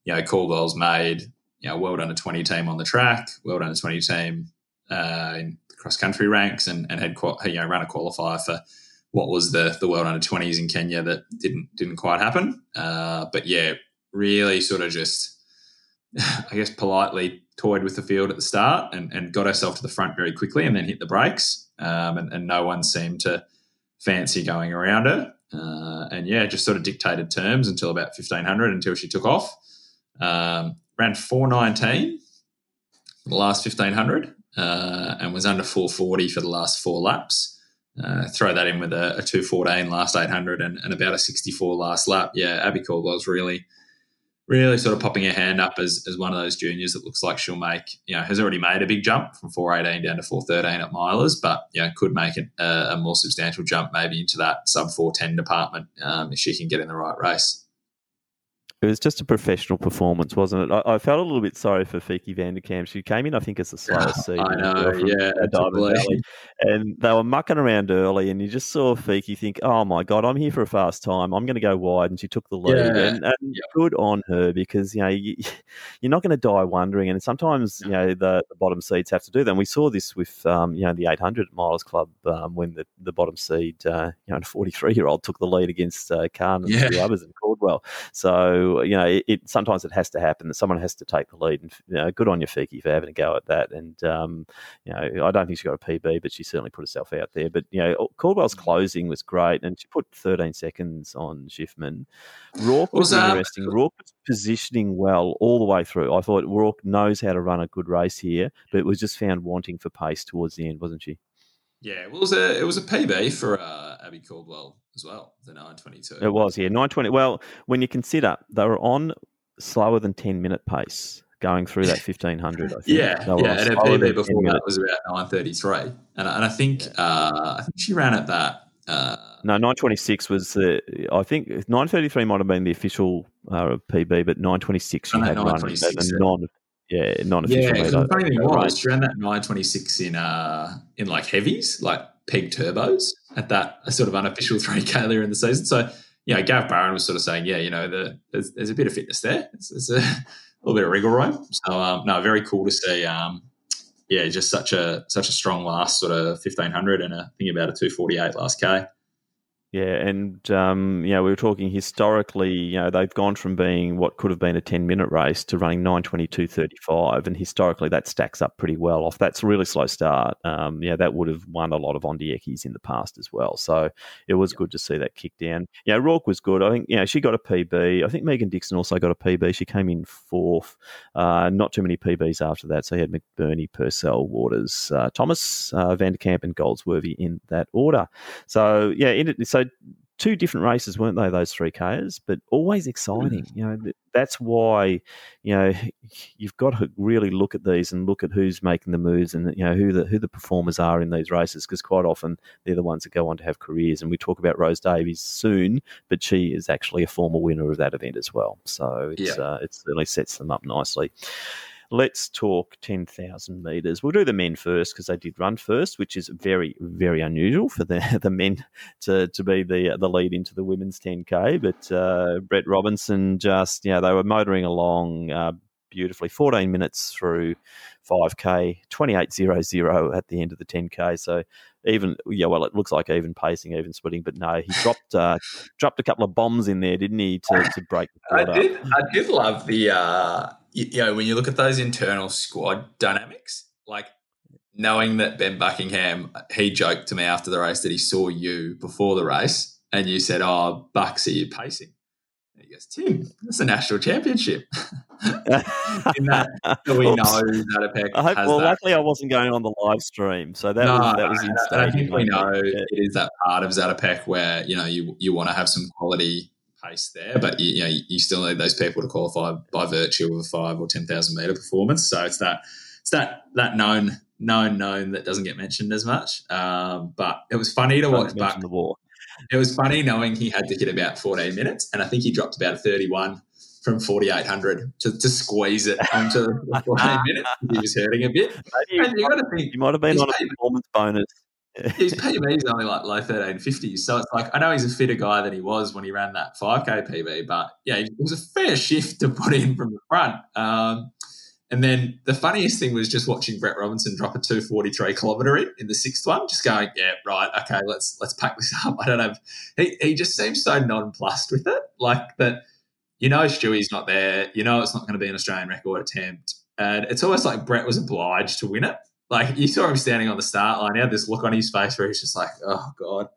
you know, Caldwell's made, you know, world under 20 team on the track, world under 20 team uh, in cross country ranks, and, and had, you know, run a qualifier for what was the, the world under 20s in Kenya that didn't, didn't quite happen. Uh, but yeah, really sort of just, [SIGHS] I guess, politely toyed with the field at the start and, and got herself to the front very quickly and then hit the brakes. Um, and, and, no one seemed to fancy going around her. Uh, and yeah, just sort of dictated terms until about 1500 until she took off. Um, ran 419 for the last 1500 uh, and was under 440 for the last four laps. Uh, throw that in with a, a 214 last 800 and, and, about a 64 last lap. Yeah, Abby Caldwell's really really sort of popping her hand up as, as one of those juniors that looks like she'll make, you know, has already made a big jump from 418 down to 413 at milers, but, you know, could make a, a more substantial jump maybe into that sub 410 department um, if she can get in the right race.
It was just a professional performance, wasn't it? I, I felt a little bit sorry for Fiki Vanderkamp. She came in, I think, as the slowest [LAUGHS] seed.
I know, yeah,
Valley, and they were mucking around early, and you just saw Fiki think, "Oh my god, I'm here for a fast time. I'm going to go wide," and she took the lead. Yeah. And, and yep. good on her because you know you, [LAUGHS] are not going to die wondering, and sometimes you know the, the, bottom seeds have to do that. And we saw this with um, you know the 800 Milers Club um, when the, the bottom seed, uh, you know, a 43 year old took the lead against uh, Khan and yeah. the others in Caldwell. So you know, it, it, sometimes it has to happen that someone has to take the lead. And you know, good on your Fiki for having a go at that. And um, you know, I don't think she got a PB, but she certainly put herself out there. But you know, Caldwell's closing was great, and she put 13 seconds on Schiffman. Rourke was, was interesting. Rourke was positioning well all the way through. I thought Rourke knows how to run a good race here, but it was just found wanting for pace towards the end, wasn't she?
Yeah, well, it was a it was a PB for uh, Abby Caldwell as well, the nine twenty two.
It was, yeah, nine twenty. Well, when you consider they were on slower than ten minute pace going through that fifteen hundred. [LAUGHS]
yeah, yeah, and her PB before that was about nine thirty three, and and I think uh, I think she ran at that. Uh,
no, nine twenty six was the. I think nine thirty three might have been the official uh, PB, but nine twenty six she had run a non yeah, non-official.
Yeah, the funny thing was, she ran that 926 in uh in like heavies, like peg turbos at that sort of unofficial [LAUGHS] 3K earlier in the season. So, you know, Gav Barron was sort of saying, yeah, you know, the, there's, there's a bit of fitness there. It's, it's a, [LAUGHS] little bit of wriggle room. So, um, no, very cool to see. Um, yeah, just such a such a strong last sort of 1500 and a thing about a 248 last K.
Yeah, and um, you know we were talking historically. You know they've gone from being what could have been a ten-minute race to running nine twenty-two thirty-five, and historically that stacks up pretty well. Off that's a really slow start. Um, yeah, that would have won a lot of Ondiekis in the past as well. So it was good to see that kick down. Yeah, Rourke was good. I think you know she got a PB. I think Megan Dixon also got a PB. She came in fourth. Uh, not too many PBs after that. So he had McBurney, Purcell, Waters, uh, Thomas, uh, Vanderkamp, and Goldsworthy in that order. So yeah, in it, so two different races, weren't they? Those three K's, but always exciting. You know, that's why you know [LAUGHS] you've got to really look at these and look at who's making the moves and you know who the who the performers are in these races because quite often they're the ones that go on to have careers. And we talk about Rose Davies soon, but she is actually a former winner of that event as well. So it's yeah. uh, it certainly sets them up nicely let's talk 10,000 metres. We'll do the men first because they did run first, which is very, very unusual for the, [LAUGHS] the men to, to be the the lead into the women's 10K. But uh, Brett Robinson just, you know, they were motoring along uh, beautifully 14 minutes through 5K, 28.00 at the end of the 10K. So even yeah, well, it looks like even pacing, even splitting, but no, he [LAUGHS] dropped uh, dropped a couple of bombs in there, didn't he, to, to break the
I did, up. I did love the uh, you, know, when you look at those internal squad dynamics, like knowing that Ben Buckingham, he joked to me after the race that he saw you before the race and you said, Oh, Bucks, are you pacing? And he goes, Tim, that's a national championship. [LAUGHS] In that, we know that
Apec I hope, Well, that. luckily I wasn't going on the live stream, so that no, was that was insane.
I think we know yeah. it is that part of Zatopek where you know you you want to have some quality pace there, but you, you know you still need those people to qualify by virtue of a five or ten thousand meter performance. So it's that it's that that known known known that doesn't get mentioned as much. Um, but it was funny to watch. Buck. The war. It was funny knowing he had to hit about fourteen minutes, and I think he dropped about a thirty-one from 4800 to, to squeeze it onto the 14 [LAUGHS] minutes. He was hurting a bit.
You, you, might, think, you might have been on a performance bonus
his PB is only like low 1350s. So it's like, I know he's a fitter guy than he was when he ran that 5K PB, but yeah, it was a fair shift to put in from the front. Um, and then the funniest thing was just watching Brett Robinson drop a 243 kilometre in, in the sixth one, just going, yeah, right, okay, let's let's pack this up. [LAUGHS] I don't know. He, he just seems so nonplussed with it. Like that, you know, Stewie's not there. You know, it's not going to be an Australian record attempt. And it's almost like Brett was obliged to win it like you saw him standing on the start line. He had this look on his face where he's just like, "Oh God,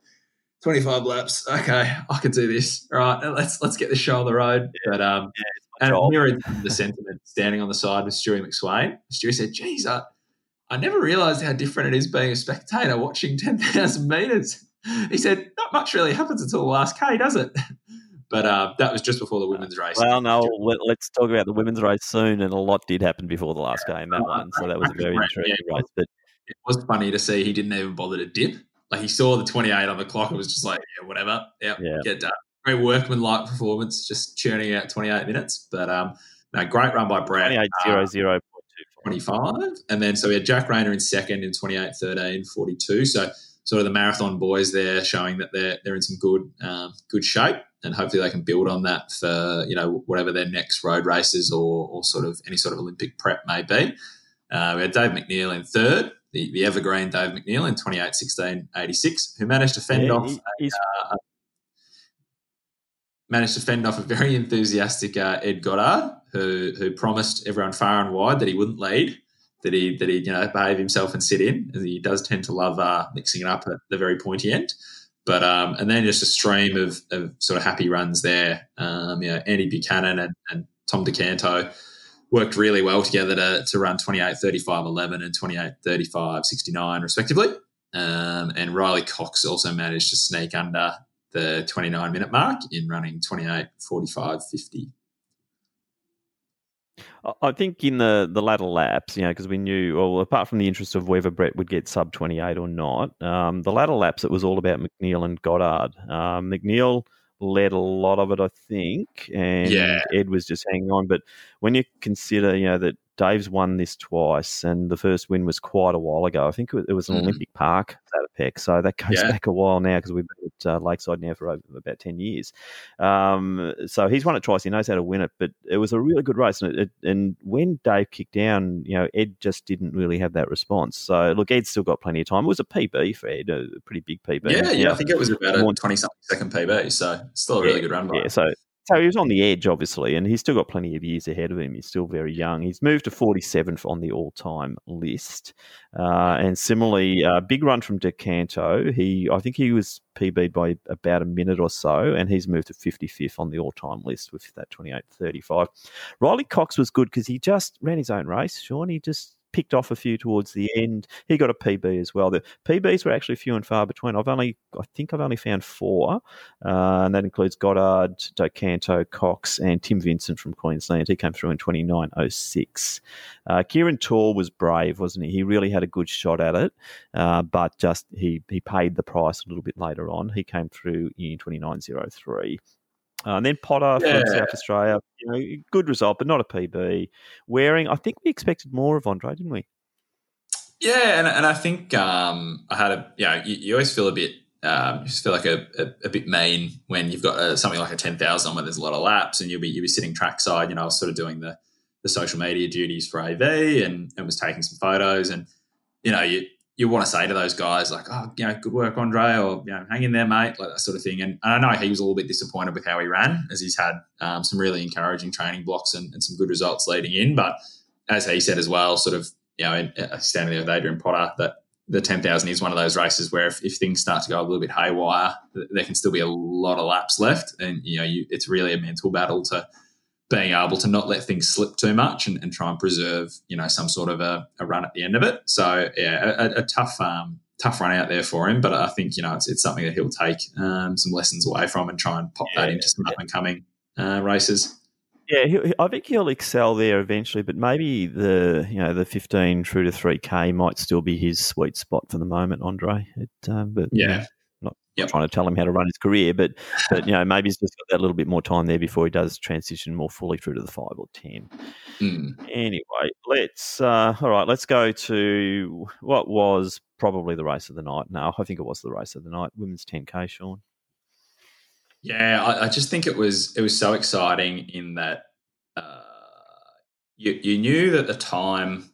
25 laps. Okay, I can do this. All right, let's let's get the show on the road." Yeah. But um, yeah, and mirrored the sentiment standing on the side with Stewie McSweyn. Stewie said, "Geez, I, I never realised how different it is being a spectator watching 10,000 metres." He said, "Not much really happens until the last K, does it?" But uh, that was just before the women's race.
Well, no, let's talk about the women's race soon. And a lot did happen before the last game, that one. So that was a very [LAUGHS] interesting race. But
it was funny to see he didn't even bother to dip. Like he saw the 28 on the clock and was just like, yeah, whatever. Yep, yeah, get done. Very workman-like performance, just churning out 28 minutes. But um, no, great run by Brad.
28 0 0.
25. And then so we had Jack Rayner in second in 28 13 42. So sort of the marathon boys there showing that they're they're in some good um, good shape and hopefully they can build on that for you know whatever their next road races or, or sort of any sort of Olympic prep may be. Uh, we had Dave McNeill in third, the, the evergreen Dave McNeill in 28 16 86, who managed to fend yeah, off. He, uh, managed to fend off a very enthusiastic uh, Ed Goddard, who who promised everyone far and wide that he wouldn't lead, that he that he you know behave himself and sit in. He does tend to love uh, mixing it up at the very pointy end. But um, and then just a stream of, of sort of happy runs there. Um, you know, Andy Buchanan and, and Tom Do Canto worked really well together to, to run 28 35 11 and 28 35 69 respectively. Um, and Riley Cox also managed to sneak under the 29 minute mark in running 28 45 50.
I think in the, the latter laps, you know, because we knew, well, apart from the interest of whether Brett would get sub 28 or not, um, the latter laps, it was all about McNeill and Goddard. Um, McNeill led a lot of it, I think, and yeah. Ed was just hanging on. But when you consider, you know, that Dave's won this twice, and the first win was quite a while ago. I think it was an mm. Olympic Park Zatopek, so that goes yeah. back a while now because we've been uh, Lakeside now for over, about 10 years. Um, so he's won it twice. He knows how to win it, but it was a really good race. And, it, and when Dave kicked down, you know, Ed just didn't really have that response. So, look, Ed's still got plenty of time. It was a PB for Ed, a pretty big PB.
Yeah, yeah, I think it was about a 20 something second PB. So, still a really yeah, good run.
Yeah, so so he was on the edge, obviously, and he's still got plenty of years ahead of him. He's still very young. He's moved to 47th on the all-time list, uh, and similarly, uh, big run from Do Canto. He, I think, he was PB'd by about a minute or so, and he's moved to 55th on the all-time list with that 28.35. Riley Cox was good because he just ran his own race. Sean, he just picked off a few towards the end. He got a PB as well. The PBs were actually few and far between. I've only, I think I've only found four, uh, and that includes Goddard, Do Canto, Cox, and Tim Vincent from Queensland. He came through in 29.06. Uh, Kieran Toole was brave, wasn't he? He really had a good shot at it, uh, but just he, he paid the price a little bit later on. He came through in 29.03. Uh, and then Potter yeah. from South Australia, you know, good result, but not a PB. Waring, I think we expected more of Andre, didn't we?
Yeah, and, and I think um, I had a, you know, you, you always feel a bit, um, you just feel like a, a, a bit mean when you've got a, uh, something like a 10,000 where there's a lot of laps and you'll be, you'll be sitting trackside. You know, I was sort of doing the, the social media duties for AV and, and was taking some photos and, you know, you, you want to say to those guys like, oh, you know, good work, Andre, or you know, hang in there, mate, like that sort of thing. And, and I know he was a little bit disappointed with how he ran, as he's had um, some really encouraging training blocks and, and, some good results leading in. But as he said as well, sort of, you know, standing there with Adrian Potter, that the ten thousand is one of those races where if, if, things start to go a little bit haywire, there can still be a lot of laps left, and you know, you, it's really a mental battle to being able to not let things slip too much and, and try and preserve, you know, some sort of a, a run at the end of it. So yeah, a, a, tough, um, tough run out there for him. But I think you know it's, it's something that he'll take um, some lessons away from and try and pop yeah, that into some yeah. up and coming uh, races.
Yeah, he, I think he'll excel there eventually, but maybe the you know the fifteen true to three k might still be his sweet spot for the moment, Andre. It, um, but
yeah,
yep. trying to tell him how to run his career, but but you know [LAUGHS] maybe he's just got that little bit more time there before he does transition more fully through to the five or ten.
Mm.
Anyway, let's uh, all right. Let's go to what was probably the race of the night. No, I think it was the race of the night. Women's 10k, Sean.
Yeah, I, I just think it was it was so exciting in that uh, you you knew that the time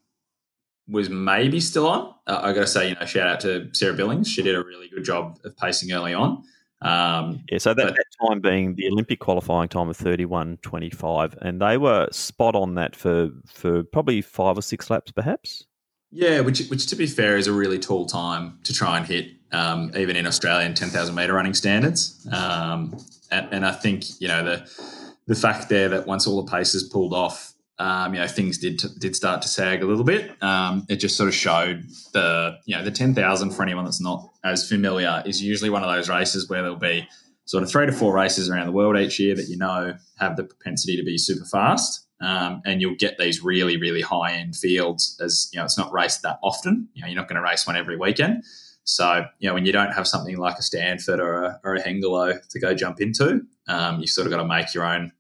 was maybe still on. Uh, I got to say, you know, shout out to Sarah Billings. She did a really good job of pacing early on. Um,
yeah, so that, but, that, time being the Olympic qualifying time of thirty one twenty five, and they were spot on that for for probably five or six laps, perhaps.
Yeah, which which to be fair is a really tall time to try and hit, um, even in Australian ten thousand meter running standards. Um, and, and I think you know the the fact there that once all the paces pulled off, um, you know, things did did start to sag a little bit. Um, it just sort of showed the you know the ten thousand for anyone that's not as familiar is usually one of those races where there'll be sort of three to four races around the world each year that you know have the propensity to be super fast. Um, and you'll get these really, really high end fields as you know it's not raced that often. You know, you're not going to race one every weekend. So you know when you don't have something like a Stanford or a, or a Hengelo to go jump into, um, you've sort of got to make your own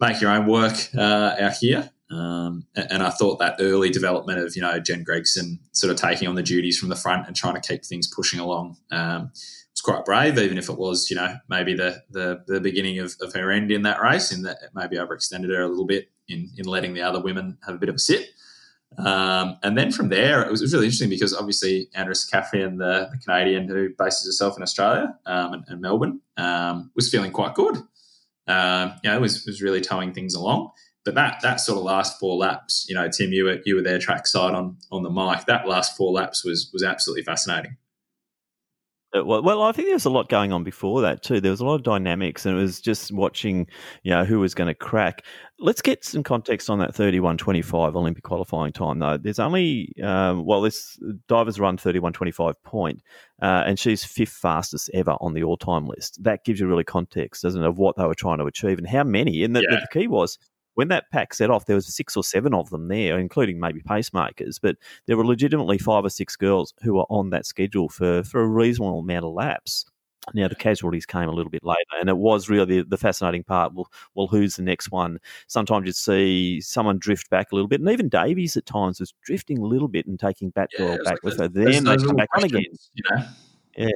make your own work uh, out here. Um, and I thought that early development of you know Jen Gregson sort of taking on the duties from the front and trying to keep things pushing along um, was quite brave, even if it was you know maybe the the, the beginning of, of, her end in that race, in that maybe overextended her a little bit in in letting the other women have a bit of a sit. Um, and then from there, it was, it was, really interesting because obviously Andrea Seccafien, the, the Canadian who bases herself in Australia um, and, and, Melbourne, um, was feeling quite good um, you know, was was really towing things along. But that that sort of last four laps, you know, Tim, you were you were there trackside on on the mic. That last four laps was was absolutely fascinating.
Uh, well, well, I think there was a lot going on before that too. There was a lot of dynamics, and it was just watching, you know, who was going to crack. Let's get some context on that 31.25 Olympic qualifying time, though. There's only, um, well, this Diver's run 31.25 point, uh, and she's fifth fastest ever on the all time list. That gives you really context, doesn't it, of what they were trying to achieve and how many. And the, yeah. the key was when that pack set off, there was six or seven of them there, including maybe pacemakers, but there were legitimately five or six girls who were on that schedule for, for a reasonable amount of laps. Now the casualties came a little bit later, and it was really the, the, fascinating part. Well, well, who's the next one? Sometimes you'd see someone drift back a little bit, and even Davies at times was drifting a little bit and taking Batt-Doyle yeah, back like with her. Then they come back on again.
You know?
Yeah,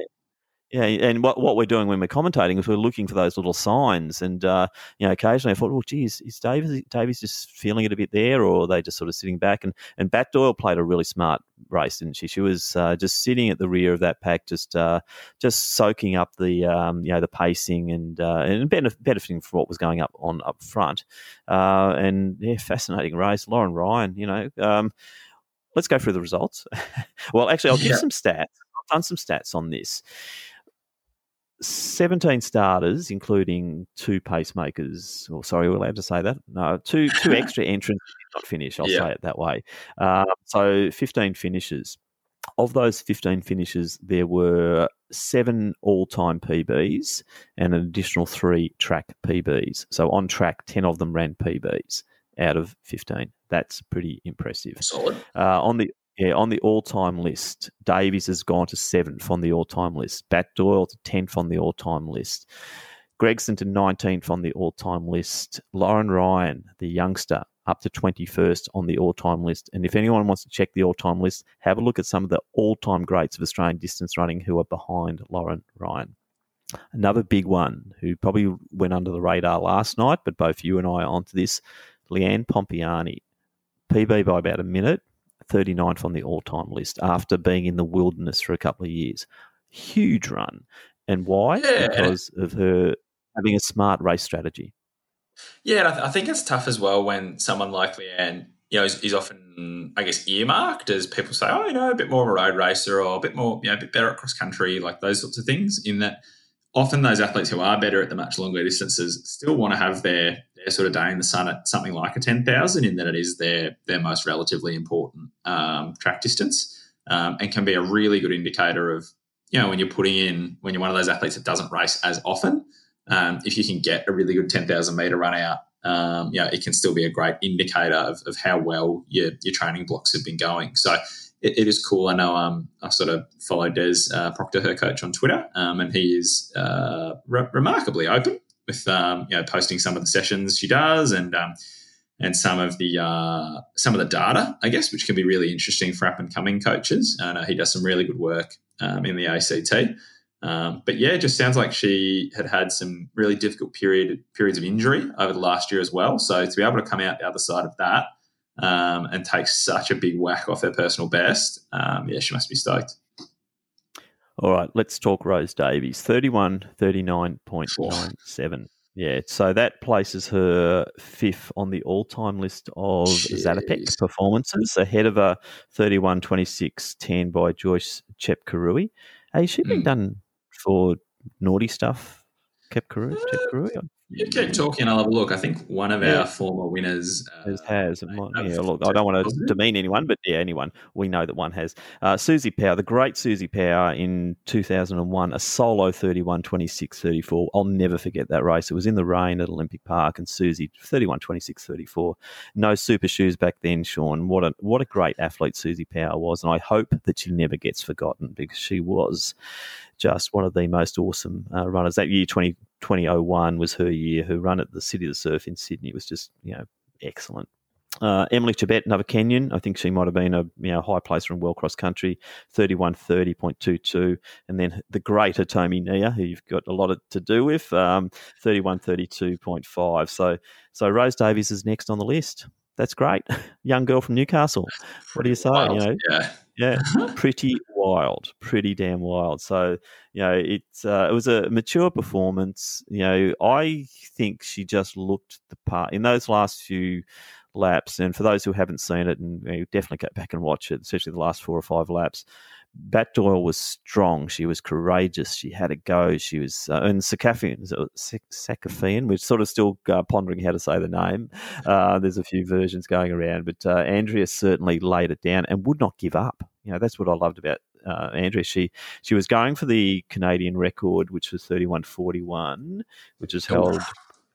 Yeah, and what, what we're doing when we're commentating is we're looking for those little signs, and uh, you know, occasionally I thought, well, geez, is Davies Davies just feeling it a bit there, or are they just sort of sitting back? And and Batt-Doyle played a really smart race, didn't she? She was uh, just sitting at the rear of that pack, just uh, just soaking up the um, you know the pacing and uh, and benefiting from what was going up on up front. Uh, and yeah, fascinating race. Lauren Ryan, you know. Um, let's go through the results. [LAUGHS] well, actually, I'll give yeah. some stats. I've done some stats on this. 17 starters, including two pacemakers. Or sorry, we're allowed to say that. No, two two [LAUGHS] extra entrants not finish. I'll yeah. say it that way. Uh, so 15 finishes. Of those 15 finishes, there were seven all-time PBs and an additional three track PBs. So on track, 10 of them ran PBs out of 15. That's pretty impressive.
Solid.
Uh, on the yeah, on the all-time list, Davies has gone to seventh on the all-time list. Batt-Doyle to tenth on the all-time list. Gregson to nineteenth on the all-time list. Lauren Ryan, the youngster, up to twenty-first on the all-time list. And if anyone wants to check the all-time list, have a look at some of the all-time greats of Australian distance running who are behind Lauren Ryan. Another big one who probably went under the radar last night, but both you and I are onto this, Leanne Pompiani. PB by about a minute, 39th on the all time list after being in the wilderness for a couple of years. Huge run. And why? Yeah. Because of her having a smart race strategy.
Yeah, and I, th- I, think it's tough as well when someone like Leanne, you know, is, is, often, I guess, earmarked as people say, oh, you know, a bit more of a road racer or a bit more, you know, a bit better at cross country, like those sorts of things. In that, often those athletes who are better at the much longer distances still want to have their their sort of day in the sun at something like a 10,000 in that it is their, their most relatively important um, track distance um, and can be a really good indicator of, you know, when you're putting in, when you're one of those athletes that doesn't race as often, um, if you can get a really good 10,000 meter run out, um, you know, it can still be a great indicator of, of how well your, your training blocks have been going. So it, it is cool. I know um, I sort of followed Des uh, Proctor, her coach, on Twitter, um, and he is uh, re- remarkably open with um, you know posting some of the sessions she does and um, and some of the uh, some of the data, I guess, which can be really interesting for up and coming coaches. And uh, he does some really good work um, in the ACT. Um, but yeah, it just sounds like she had had some really difficult period periods of injury over the last year as well. So to be able to come out the other side of that um, and take such a big whack off her personal best, um, yeah, she must be stoked.
All right, let's talk Rose Davies. 31 39.97. Yeah, so that places her fifth on the all time list of Zatopek performances, ahead of a 31 26 10 by Joyce Chepkirui. Has she been mm. done for naughty stuff, Chepkirui?
Uh, you keep talking. I'll have a look. I think one of yeah. our former winners
uh, has. yeah, look, I don't want to demean anyone, but yeah, anyone. We know that one has. Uh, Susie Power, the great Susie Power in 2001, a solo 31 26 34. I'll never forget that race. It was in the rain at Olympic Park, and Susie 31 26 34. No super shoes back then, Sean. What a, what a great athlete Susie Power was. And I hope that she never gets forgotten because she was just one of the most awesome uh, runners. That year, 20, 2001 was her year. Her run at the City of the Surf in Sydney was just, you know, excellent. Uh, Emily Chebet, another Kenyan. I think she might have been a you know high placer in world cross country, thirty one thirty point two two, and then the great Hitomi Niiya, who you've got a lot to do with, um, thirty one thirty two point five. So so Rose Davies is next on the list. That's great, [LAUGHS] young girl from Newcastle. What do you say?
Wild.
You know,
yeah,
yeah, [LAUGHS] pretty wild, pretty damn wild. So you know, it uh, it was a mature performance. You know, I think she just looked the part in those last few laps. And for those who haven't seen it, and you know, definitely go back and watch it, especially the last four or five laps. Batt-Doyle was strong. She was courageous. She had a go. She was, uh, and Seccafien, Seccafien, we're sort of still uh, pondering how to say the name. Uh, there's a few versions going around, but uh, Andrea certainly laid it down and would not give up. You know, that's what I loved about uh, Andrea. She she was going for the Canadian record, which was 31.41, which is held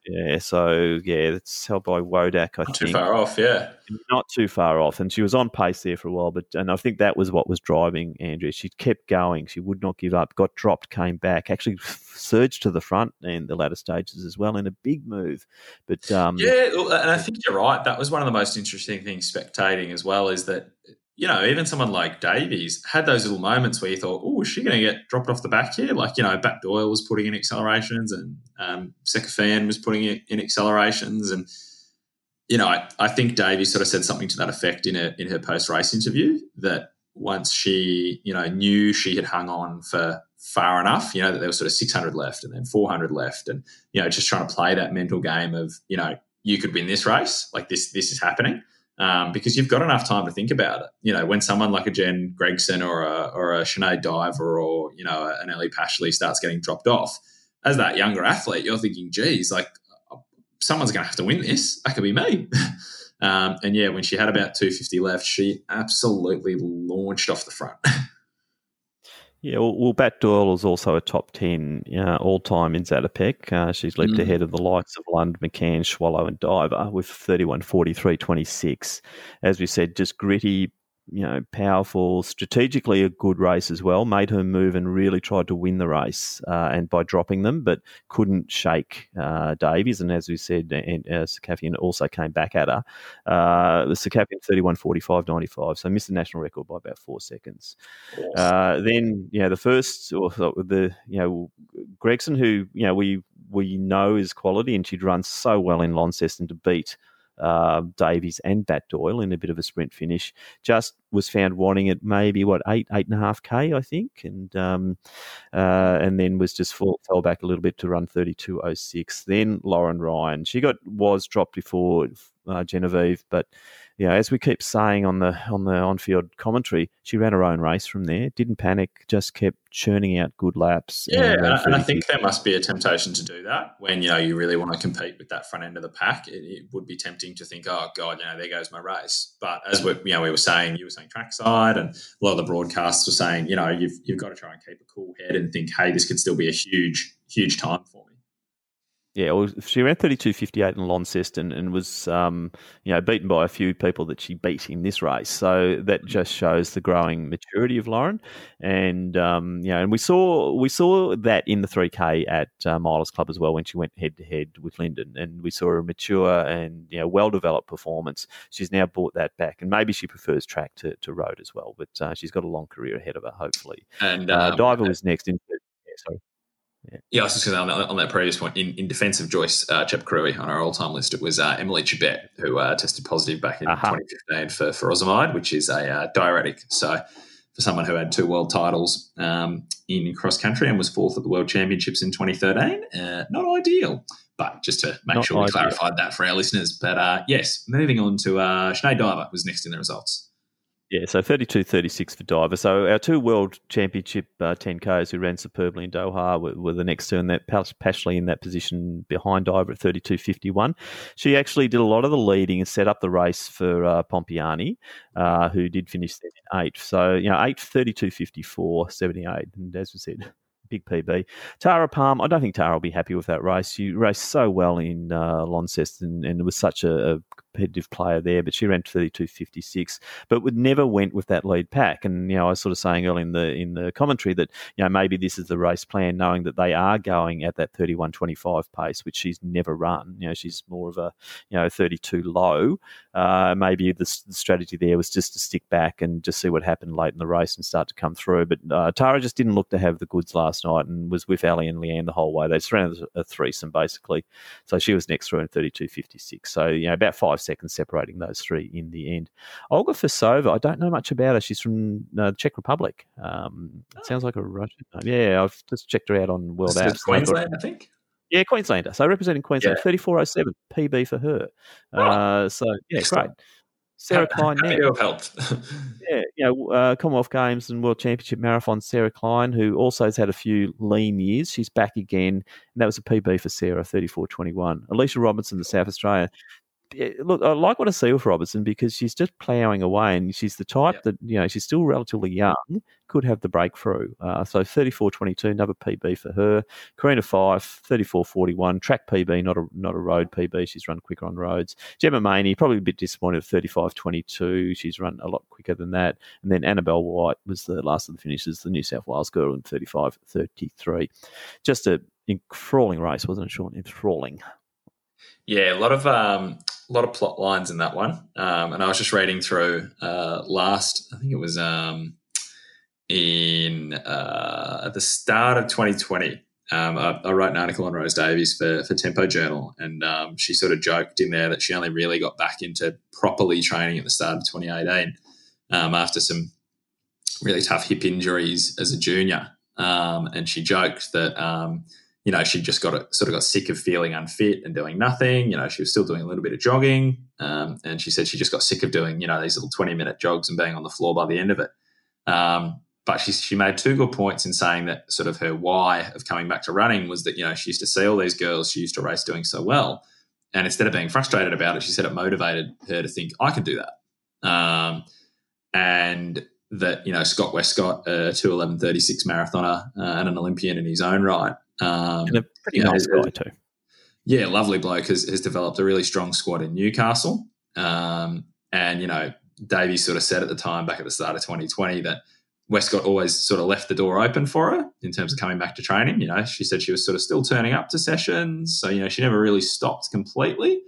yeah, so yeah, it's held by Wodak. I
Not
think.
too far off, yeah.
Not too far off, and she was on pace there for a while. But and I think that was what was driving Andrea. She kept going. She would not give up. Got dropped, came back. Actually, [LAUGHS] surged to the front in the latter stages as well in a big move. But um,
yeah, and I think you're right. That was one of the most interesting things spectating as well. Is that you know, even someone like Davies had those little moments where you thought, oh, is she going to get dropped off the back here? Like, you know, Batt-Doyle was putting in accelerations and um, Fan was putting in accelerations. And, you know, I, I think Davies sort of said something to that effect in, a, in her post race interview that once she, you know, knew she had hung on for far enough, you know, that there was sort of 600 left and then 400 left. And, you know, just trying to play that mental game of, you know, you could win this race, like this, this is happening um, because you've got enough time to think about it. You know, when someone like a Jen Gregson or a, or a Sinead Diver or, you know, an Ellie Pashley starts getting dropped off, as that younger athlete, you're thinking, geez, like someone's going to have to win this. That could be me. [LAUGHS] um, and yeah, when she had about 250 left, she absolutely launched off the front. [LAUGHS]
Yeah, well, well, Batt-Doyle is also a top 10 uh, all time in Zatopek. Uh, she's leaped mm. ahead of the likes of Lund, McCann, Swallow, and Diver with 31 43 26. As we said, just gritty, you know, powerful, strategically a good race as well. Made her move and really tried to win the race, uh, and by dropping them, but couldn't shake uh, Davies. And as we said, and uh, Seccafien also came back at her. Uh, the Seccafien 31 45 95, so missed the national record by about four seconds. Uh, then, you know, the first, or the, you know, Gregson, who, you know, we we know is quality, and she'd run so well in Launceston to beat uh, Davies and Batt-Doyle in a bit of a sprint finish. Just was found wanting it maybe what eight eight and a half k I think, and um, uh, and then was just fall, fell back a little bit to run thirty two oh six. Then Lauren Ryan, she got was dropped before uh, Genevieve, but you know, as we keep saying on the on the on field commentary, she ran her own race from there. Didn't panic, just kept churning out good laps.
Yeah, and, and I think there must be a temptation to do that when you know you really want to compete with that front end of the pack. It, it would be tempting to think, oh god, you know, there goes my race. But as we you know we were saying, you were saying trackside, and a lot of the broadcasts were saying, you know, you've you've got to try and keep a cool head and think, hey, this could still be a huge huge time for me.
Yeah, well, she ran 32.58 in Launceston and was, um, you know, beaten by a few people that she beat in this race. So that just shows the growing maturity of Lauren. And, um, you know, and we saw we saw that in the 3K at uh, Milers Club as well when she went head to head with Linden. And we saw a mature and, you know, well developed performance. She's now brought that back. And maybe she prefers track to, to road as well. But uh, she's got a long career ahead of her, hopefully. And uh, um, Diver was next. In, yeah, sorry.
Yeah. yeah, I was just going to on, that, on that previous point. In, in defence of Joyce uh, Chepkirui on our all-time list, it was uh, Emily Chebet who uh, tested positive back in uh-huh. 2015 for furosemide, which is a uh, diuretic. So, for someone who had two world titles um, in cross country and was fourth at the World Championships in 2013, uh, not ideal. But just to make not sure we ideal. clarified that for our listeners. But uh, yes, moving on to uh, Sinead Diver was next in the results.
Yeah, so 32 36 for Diver. So our two World Championship uh, 10Ks who ran superbly in Doha were, were the next two, and that Pashley in that position behind Diver at 32 51. She actually did a lot of the leading and set up the race for uh, Pompiani, uh, who did finish in eighth. So, you know, 8 32 54, 78. And as we said, big PB. Tara Palm, I don't think Tara will be happy with that race. You raced so well in uh, Launceston and, was such a, a, competitive player there, but she ran 32.56, but would never went with that lead pack. And you know, I was sort of saying earlier in the in the commentary that you know maybe this is the race plan, knowing that they are going at that 31.25 pace, which she's never run. You know, she's more of a you know 32 low. Uh, maybe the, the, strategy there was just to stick back and just see what happened late in the race and start to come through. But uh, Tara just didn't look to have the goods last night and was with Ali and Leanne the whole way. They just ran a threesome basically, so she was next through in 32.56. So you know about five seconds separating those three in the end. Olga Fasova, I don't know much about her. She's from uh, the Czech Republic. Um, oh. Sounds like a Russian name. Yeah, I've just checked her out on World Apps.
Queensland, I think.
Yeah, Queenslander. So representing Queensland, yeah. 3407 PB for her. Oh. Uh, so, yeah, great. Sarah Klein
Happy helped. [LAUGHS]
yeah, you know, uh, Commonwealth Games and World Championship Marathon, Sarah Klein, who also has had a few lean years. She's back again, and that was a PB for Sarah, 34.21. Alicia Robinson, the South Australian, look, I like what I see with Robertson because she's just ploughing away, and she's the type yep. that you know she's still relatively young, could have the breakthrough. Uh, so 34.22, another PB for her. Karina Fyfe, 34.41, track PB, not a not a road PB. She's run quicker on roads. Gemma Maney, probably a bit disappointed, 35.22. She's run a lot quicker than that. And then Annabelle White was the last of the finishes, the New South Wales girl in 35.33. Just a enthralling race, wasn't it, Sean? Enthralling.
Yeah, a lot of um, a lot of plot lines in that one. Um, and I was just reading through uh, last, I think it was um, in uh, at the start of 2020. Um, I, I, wrote an article on Rose Davies for, for Tempo Journal, and um, she sort of joked in there that she only really got back into properly training at the start of 2018 um, after some really tough hip injuries as a junior. Um, and she joked that um, you know, she just got a, sort of got sick of feeling unfit and doing nothing. You know, she was still doing a little bit of jogging, um, and she said she just got sick of doing you know these little twenty minute jogs and being on the floor by the end of it. Um, but she she made two good points in saying that sort of her why of coming back to running was that you know she used to see all these girls she used to race doing so well, and instead of being frustrated about it, she said it motivated her to think I can do that. Um, and that you know Scott Westcott, a two eleven thirty six marathoner uh, and an Olympian in his own right,
um, and a pretty nice know, guy too.
Yeah, lovely bloke has, has developed a really strong squad in Newcastle. Um, and, you know, Davey sort of said at the time back at the start of 2020 that Westcott always sort of left the door open for her in terms of coming back to training. You know, she said she was sort of still turning up to sessions. So, you know, she never really stopped completely.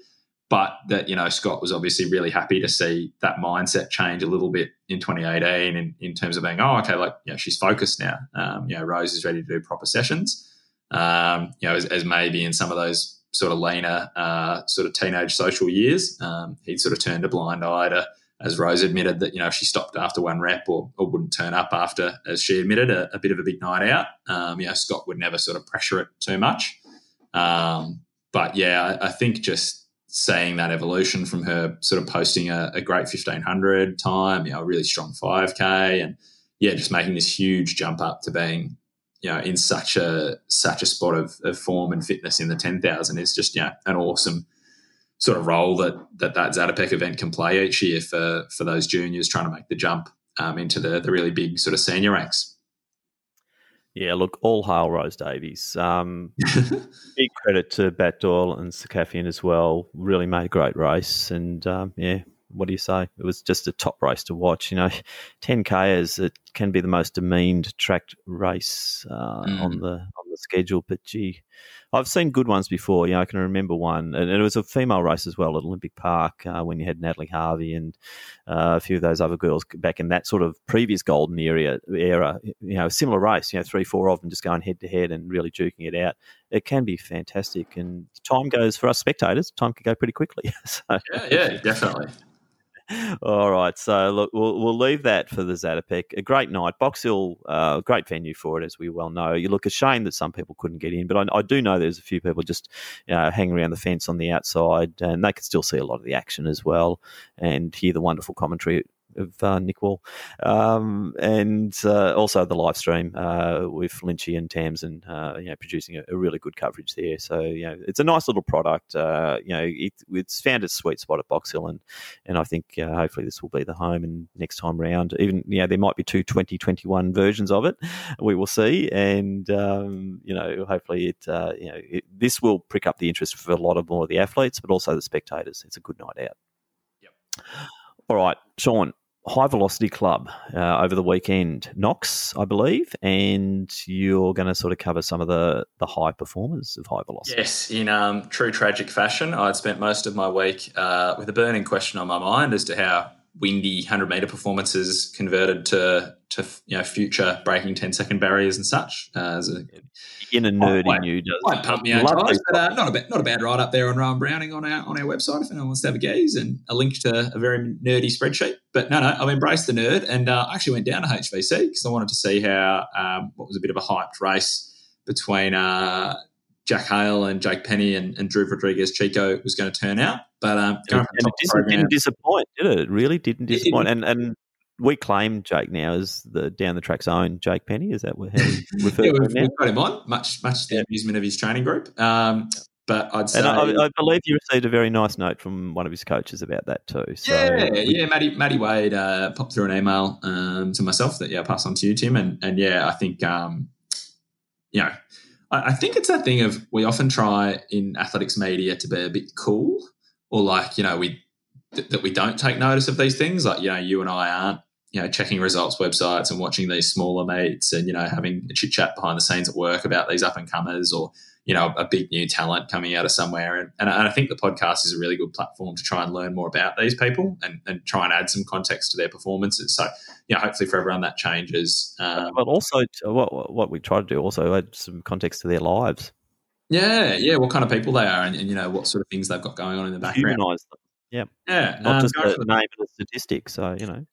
But that, you know, Scott was obviously really happy to see that mindset change a little bit in 2018 in, in terms of being, oh, okay, like, you know, she's focused now. Um, you know, Rose is ready to do proper sessions um, you know, as, as, maybe in some of those sort of leaner, uh, sort of teenage social years, um, he'd sort of turned a blind eye to, as Rose admitted, that, you know, if she stopped after one rep or, or wouldn't turn up after, as she admitted, a, a bit of a big night out, um, you know, Scott would never sort of pressure it too much. Um, but yeah, I, I, think just seeing that evolution from her sort of posting a, a great 1500 time, you know, a really strong 5K and, yeah, just making this huge jump up to being you know in such a such a spot of, of form and fitness in the ten thousand is just know an awesome sort of role that that that Zatopek event can play each year for for those juniors trying to make the jump um, into the the really big sort of senior ranks.
Yeah, look, all hail Rose Davies. Um, [LAUGHS] big credit to Batt-Doyle and Seccafien as well. Really made a great race, and um, yeah, what do you say? It was just a top race to watch. You know, 10k is it can be the most demeaned tracked race uh, mm. on the on the schedule, but gee, I've seen good ones before. You know, I can remember one, and it was a female race as well at Olympic Park uh, when you had Natalie Harvey and uh, a few of those other girls back in that sort of previous golden era. Era, you know, a similar race. You know, three, four of them just going head to head and really duking it out. It can be fantastic, and time goes for us spectators. Time can go pretty quickly. [LAUGHS]
so, yeah, yeah, definitely.
All right, so look, we'll, we'll leave that for the Zatopek. A great night, Box Hill, uh, great venue for it, as we well know. You look a shame that some people couldn't get in, but I, I do know there's a few people just you know, hanging around the fence on the outside, and they can still see a lot of the action as well, and hear the wonderful commentary of uh, Nick Wall, um, and uh, also the live stream uh, with Lynchy and Tamsin, uh, you know, producing a, a, really good coverage there. So you know, it's a nice little product. Uh, you know, it, it's found its sweet spot at Box Hill, and and I think uh, hopefully this will be the home. And next time round, even you know, there might be two 2021 versions of it. We will see, and um, you know, hopefully it you know it, this will prick up the interest for a lot of more of the athletes, but also the spectators. It's a good night out. Yep. All right, Sean, High Velocity Club uh, over the weekend, Knox, I believe, and you're going to sort of cover some of the the high performers of High Velocity.
Yes, in um, true tragic fashion, I'd spent most of my week uh, with a burning question on my mind as to how windy 100 meter performances converted to to you know future breaking 10 second barriers and such. Uh, a,
in a nerd in you does.
I pump me own tires, but uh, not a bad, not a bad write up there on Rohan Browning on our on our website if anyone wants to have a gaze and a link to a very nerdy spreadsheet. But no, no, I've embraced the nerd and uh, I actually went down to HVC because I wanted to see how um, what was a bit of a hyped race between uh, Jack Hale and Jake Penny and, and Drew Rodriguez Chico was going to turn out. But um,
and, it didn't, didn't, disappoint, did it? It really didn't disappoint. It, and and we claim Jake now as the down the track's own Jake Penny. Is that how we [LAUGHS] refer
yeah, to him? We've got him on, much much to the amusement of his training group. Um, but I'd say,
and I, I, believe you received a very nice note from one of his coaches about that too.
So yeah, we, yeah, Matty, Matty Wade uh, popped through an email um, to myself that yeah, I pass on to you, Tim, and and yeah, I think um, you know, I, I think it's that thing of we often try in athletics media to be a bit cool, or like you know we th- that we don't take notice of these things. Like you know, you and I aren't you know, checking results websites and watching these smaller meets and, you know, having a chit chat behind the scenes at work about these up and comers or, you know a big new talent coming out of somewhere. And, and I think the podcast is a really good platform to try and learn more about these people and, and try and add some context to their performances. So yeah, hopefully for everyone that changes. Um,
but also what what we try to do also add some context to their lives.
Yeah, yeah, what kind of people they are, and, and you know what sort of things they've got going on in the background.
Humanize them. Yeah,
yeah,
not um, just the name and the statistic. So you know.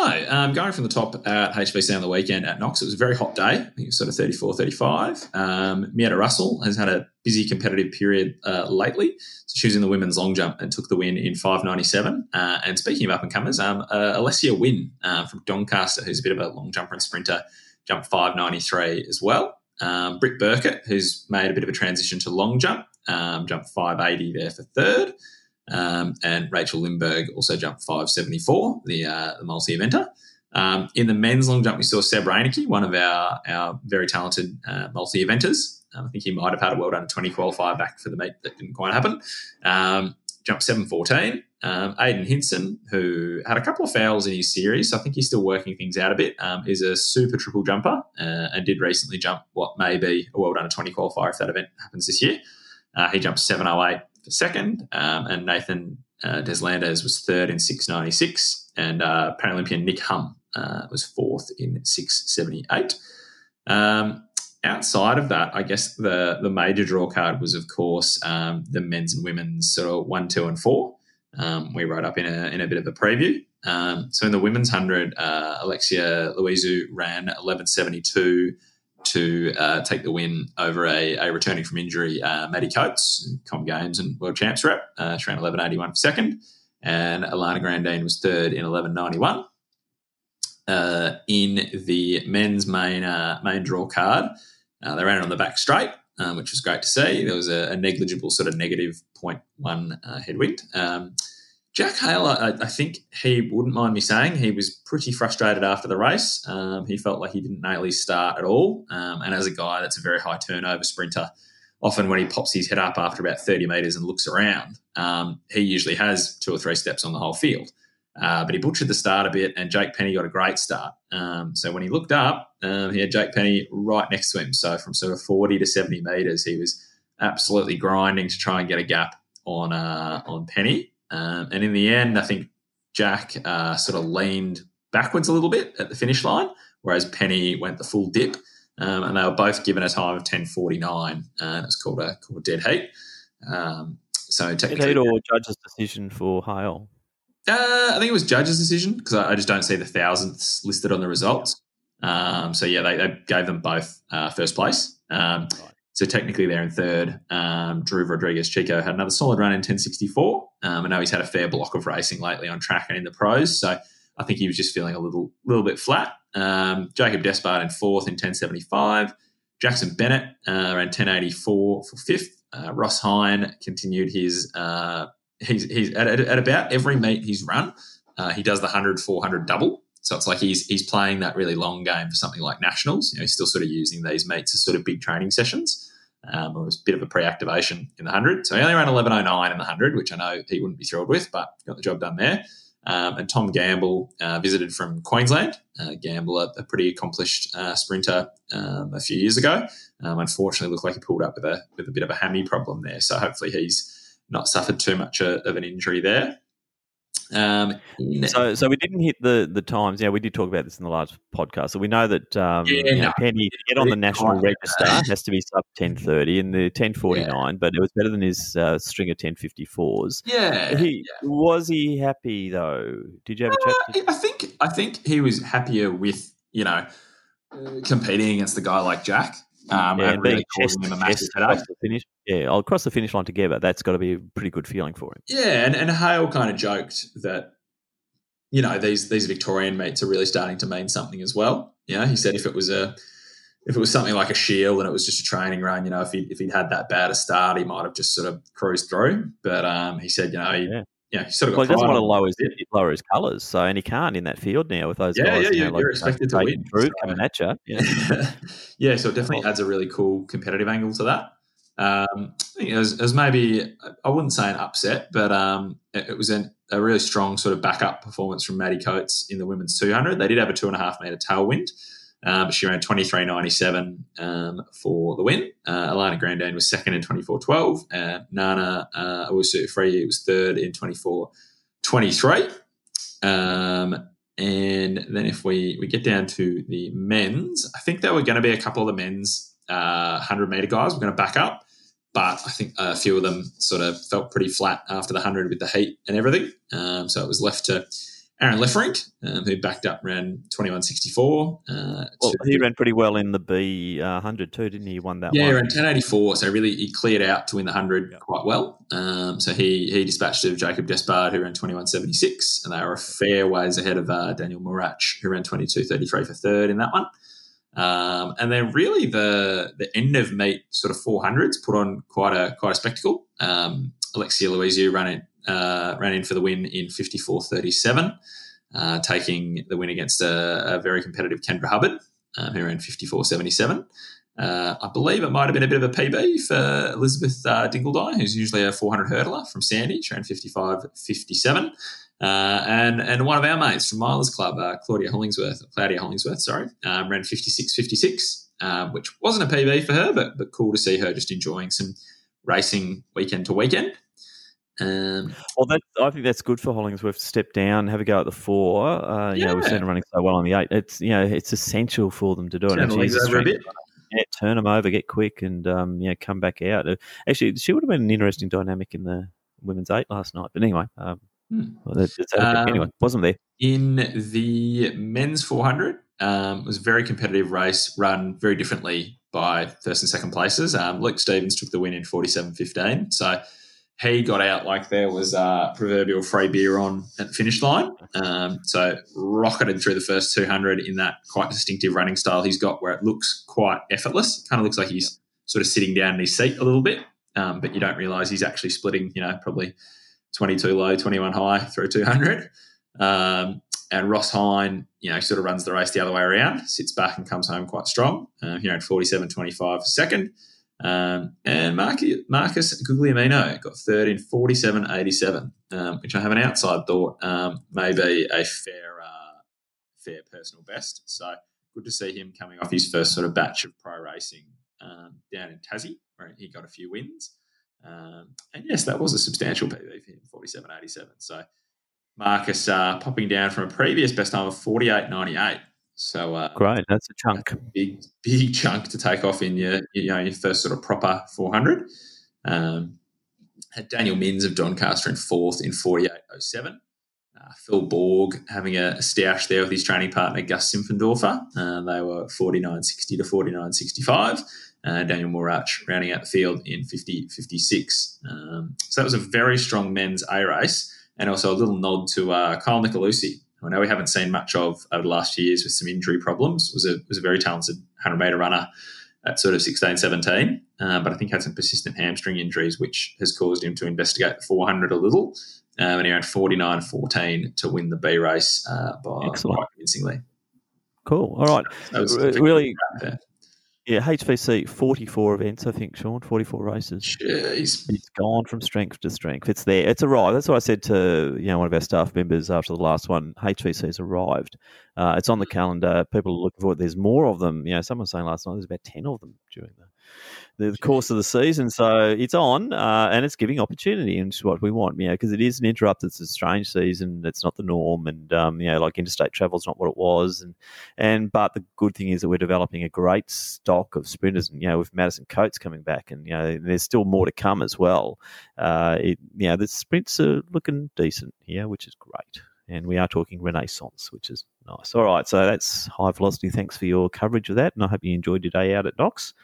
No, um, going from the top at HBC on the weekend at Knox, it was a very hot day. I think it was sort of 34, 35. Um, Mietta Russell has had a busy competitive period uh, lately. So she was in the women's long jump and took the win in 597. Uh, and speaking of up and comers, um, uh, Alessia Wynn uh, from Doncaster, who's a bit of a long jumper and sprinter, jumped 593 as well. Um, Britt Burkett, who's made a bit of a transition to long jump, um, jumped 580 there for third. Um, and Rachel Lindberg also jumped 574, the, uh, the multi eventer. Um, in the men's long jump, we saw Seb Reinecke, one of our, our very talented uh, multi eventers. Um, I think he might have had a world under 20 qualifier back for the meet that didn't quite happen. Um, jumped 714. Um, Aidan Hinson, who had a couple of fouls in his series, so I think he's still working things out a bit, um, is a super triple jumper uh, and did recently jump what may be a world under 20 qualifier if that event happens this year. Uh, he jumped 708 for second, um, and Nathan uh, Deslanders was third in 696, and uh, Paralympian Nick Hum uh, was fourth in 678. Um, outside of that, I guess the the major draw card was, of course, um, the men's and women's sort of one, two, and four. Um, we wrote up in a in a bit of a preview. Um, so in the women's hundred, uh, Alexia Louisu ran eleven seventy two to uh, take the win over a, a returning from injury uh, Maddie Coates, Com Games and World Champs rep. Uh, she ran 11.81 for second, and Alana Grandine was third in 11.91. Uh, in the men's main uh, main draw card, uh, they ran it on the back straight, um, which was great to see. There was a, a negligible sort of negative 0.1 uh, headwind. Um, Jack Hale, I, I, think he wouldn't mind me saying he was pretty frustrated after the race. Um, he felt like he didn't nail his start at all. Um, and as a guy that's a very high turnover sprinter, often when he pops his head up after about 30 metres and looks around, um, he usually has two or three steps on the whole field. Uh, but he butchered the start a bit, and Jake Penny got a great start. Um, so when he looked up, um, he had Jake Penny right next to him. So from sort of 40 to 70 metres, he was absolutely grinding to try and get a gap on uh, on Penny. Um, and in the end, I think Jack uh, sort of leaned backwards a little bit at the finish line, whereas Penny went the full dip. Um, and they were both given a time of 10.49. Uh, it's called a, called dead heat. Um, so technically,
dead heat or judge's decision for Hale?
Uh, I think it was judge's decision because I, I, just don't see the thousandths listed on the results. Um, so yeah, they, they, gave them both uh, first place. Um, right. So technically, they're in third. Um, Drew Rodriguez Chico had another solid run in 1064. Um, I know he's had a fair block of racing lately on track and in the pros. So I think he was just feeling a little little bit flat. Um, Jacob Despard in fourth in 1075. Jackson Bennett uh, ran 1084 for fifth. Uh, Ross Hine continued his, uh, he's, he's at, at, about every meet he's run, uh, he does the 100 400 double. So it's like he's he's playing that really long game for something like nationals. You know, he's still sort of using these meets as sort of big training sessions, um, or as a bit of a pre-activation in the hundred. So he only ran eleven oh nine in the hundred, which I know he wouldn't be thrilled with, but got the job done there. Um, and Tom Gamble uh, visited from Queensland. Uh, Gamble, a, a, pretty accomplished uh, sprinter um, a few years ago. Um, unfortunately, looked like he pulled up with a with a bit of a hammy problem there. So hopefully he's not suffered too much uh, of an injury there.
Um, so, so we didn't hit the the times. Yeah, we did talk about this in the last podcast. So we know that um, yeah, you know, no, Penny to get on the national register has to be sub ten thirty in the ten forty nine, yeah. but it was better than his uh, string of ten fifty fours.
Yeah,
he yeah. was he happy though? Did you have a
chat? Uh, I think I think he was happier with you know competing against a guy like Jack. Um, yeah, and really causing him a massive headache.
Finish, yeah, I'll cross the finish line together. That's got to be a pretty good feeling for him.
Yeah, and, and Hale kind of joked that, you know, these these Victorian meets are really starting to mean something as well. You know, he said if it was a if it was something like a shield and it was just a training run, you know, if he if he'd had that bad a start, he might have just sort of cruised through. But um, he said, you know, he, yeah yeah, he sort of
well, he doesn't want to lower his, lower his colours, so and he can't in that field now with those
yeah,
guys.
Yeah, yeah, you know, you're like, expected to win.
Through, so. coming at you.
Yeah. [LAUGHS] yeah, so it definitely adds a really cool competitive angle to that. Um, I think it was, it was, maybe I wouldn't say an upset, but um, it, it, was an, a really strong sort of backup performance from Maddie Coates in the women's 200. They did have a two and a half meter tailwind, Uh, but she ran 23.97 um, for the win. Uh, Alana Grandin was second in 24.12. And Nana uh, Owusu-Afriyie was third in 24.23. Um, and then if we, we get down to the men's, I think there were going to be a couple of the men's uh, 100 meter guys. We're going to back up. But I think a few of them sort of felt pretty flat after the 100 with the heat and everything. Um, so it was left to Aaron Lefferink, um, who backed up, ran 21.64. Uh,
well, he ran pretty well in the B uh, 100 too, didn't he? He won that
yeah,
one.
ran 10.84. So really, he cleared out to win the 100 yep. quite well. Um, so he he dispatched of Jacob Despard, who ran 21.76. And they were a fair ways ahead of uh, Daniel Murach, who ran 22.33 for third in that one. Um, and then really the the end of meet sort of 400s put on quite a quite a spectacle. Um, Alexia Louisiou ran it uh, ran in for the win in 54.37, uh, taking the win against a, a very competitive Kendra Hubbard, uh, who ran 54.77. Uh, I believe it might have been a bit of a PB for Elizabeth uh, Dingeldine, who's usually a 400 hurdler from Sandy. She ran 55.57. Uh, and and one of our mates from Milers Club, uh, Claudia Hollingsworth, Claudia Hollingsworth, sorry, um, ran 56.56, uh, which wasn't a PB for her, but but cool to see her just enjoying some racing weekend to weekend. Um,
well, that, I think that's good for Hollingsworth to step down, have a go at the four. Uh, you yeah. know, we've seen them running so well on the eight. It's you know, it's essential for them to do it.
Turn over a bit.
Yeah, turn them over, get quick, and um, yeah, come back out. Uh, actually, she would have been an interesting dynamic in the women's eight last night. But anyway, um, hmm. well, that's, that's um, anyway, wasn't there
in the men's 400? Um, was a very competitive race, run very differently by first and second places. Um, Luke Stevens took the win in 47.15. So he got out like there was a proverbial free beer on at the finish line. Um, so rocketed through the first 200 in that quite distinctive running style he's got, where it looks quite effortless. It kind of looks like he's sort of sitting down in his seat a little bit, um, but you don't realise he's actually splitting. You know, probably 22 low, 21 high through 200. Um, and Ross Hine, you know, sort of runs the race the other way around, sits back and comes home quite strong. Uh, he ran 47.25 for second. Um, and Marcus Guglielmino got third in 47.87, um, which I have an outside thought um, may be a fair, uh, fair personal best. So good to see him coming off his first sort of batch of pro racing um, down in Tassie, where he got a few wins. Um, and yes, that was a substantial PB for him, 47.87. So Marcus uh, popping down from a previous best time of 48.98. So uh,
great, that's a chunk,
big big [LAUGHS] chunk to take off in your you know your first sort of proper 400. Um, had Daniel Mins of Doncaster in fourth in 48.07. Uh, Phil Borg having a, a stoush there with his training partner Gus Simpfendorfer. Uh, they were 49.60 to 49.65. Uh, Daniel Morach rounding out the field in 50.56. Um, so that was a very strong men's A race, and also a little nod to uh, Kyle Nicolucci, I know we haven't seen much of over the last few years with some injury problems. Was a was a very talented 100 meter runner at sort of 16, 17, uh, but I think had some persistent hamstring injuries, which has caused him to investigate the 400 a little. Um, and he ran 49 14 to win the B race uh, by Excellent. quite convincingly.
Cool. All right. So really, yeah, HVC, 44 events, I think, Sean, 44 races.
Jeez.
It's gone from strength to strength. It's there. It's arrived. That's what I said to you know one of our staff members after the last one. HVC's arrived. Uh, it's on the calendar. People are looking for it. There's more of them. You know, someone was saying last night there's about 10 of them during the the course of the season. So it's on uh, and it's giving opportunity, and it's what we want, you know, because it is an interrupt. It's a strange season. It's not the norm, and um, you know, like interstate travel is not what it was, and and but the good thing is that we're developing a great stock of sprinters, and you know, with Madison Coates coming back, and you know, there's still more to come as well. Uh, it, you know, the sprints are looking decent here, which is great. And we are talking renaissance, which is nice. All right, so that's high velocity. Thanks for your coverage of that, and I hope you enjoyed your day out at Knox.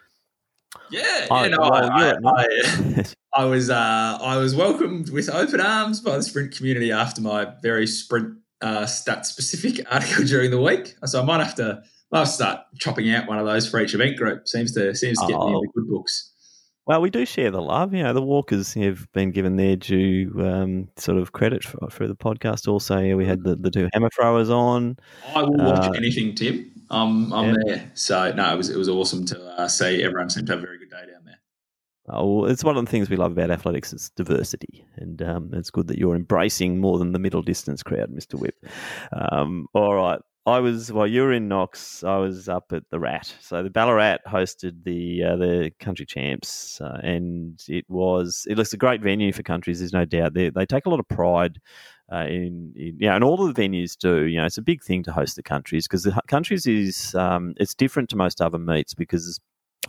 Yeah, yeah, no, well, I, I, I, was uh, I was welcomed with open arms by the sprint community after my very sprint uh, stat specific [LAUGHS] article during the week. So I might have to to start chopping out one of those for each event group. Seems to seems to get oh. me into good books.
Well, we do share the love. You know, the walkers have been given their due um, sort of credit for, for, the podcast. Also, yeah, we had the, the two hammer throwers on.
I will watch uh, anything, Tim. I'm I'm yeah. there. So no, it was it was awesome to uh, see. Everyone seemed to have a very good day down there.
Oh, well, it's one of the things we love about athletics is diversity, and um, it's good that you're embracing more than the middle distance crowd, Mister Whip. Um, all right, I was while you were in Knox, I was up at the Rat. So the Ballarat hosted the uh, the country champs, uh, and it was it looks a great venue for countries. There's no doubt they they take a lot of pride. Uh, in, in yeah, and all of the venues do. You know, it's a big thing to host the countries because the countries is um, it's different to most other meets because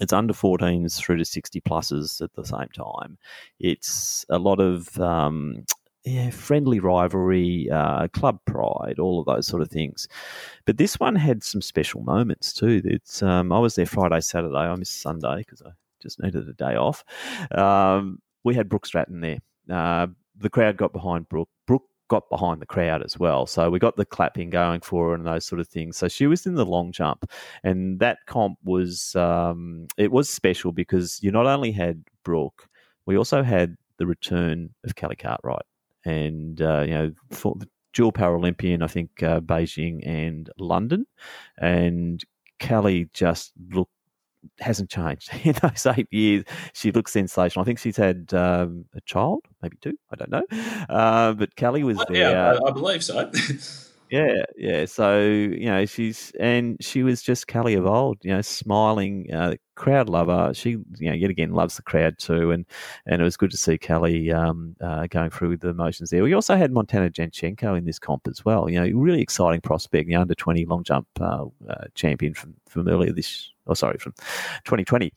it's under 14s through to 60 pluses at the same time. It's a lot of um, yeah, friendly rivalry, uh, club pride, all of those sort of things. But this one had some special moments too. It's um, I was there Friday, Saturday. I missed Sunday because I just needed a day off. Um, we had Brooke Stratton there. Uh, the crowd got behind Brooke. Brooke got behind the crowd as well. So we got the clapping going for her and those sort of things. So she was in the long jump, and that comp was um, it was special because you not only had Brooke, we also had the return of Kelly Cartwright and uh, you know for the dual Paralympian, I think uh, Beijing and London, and Kelly just looked hasn't changed [LAUGHS] in those eight years. She looks sensational. I think she's had um, a child, maybe two. I don't know, uh, but Kelly was there.
Yeah, I, I believe so. [LAUGHS]
Yeah, yeah. So you know, she's and she was just Kelly of old. You know, smiling, uh, crowd lover. She, you know, yet again loves the crowd too, and and it was good to see Kelly um, uh, going through the motions there. We also had Montana Janchenko in this comp as well. You know, really exciting prospect, the under twenty long jump uh, uh champion from from earlier this. Oh, sorry, from twenty twenty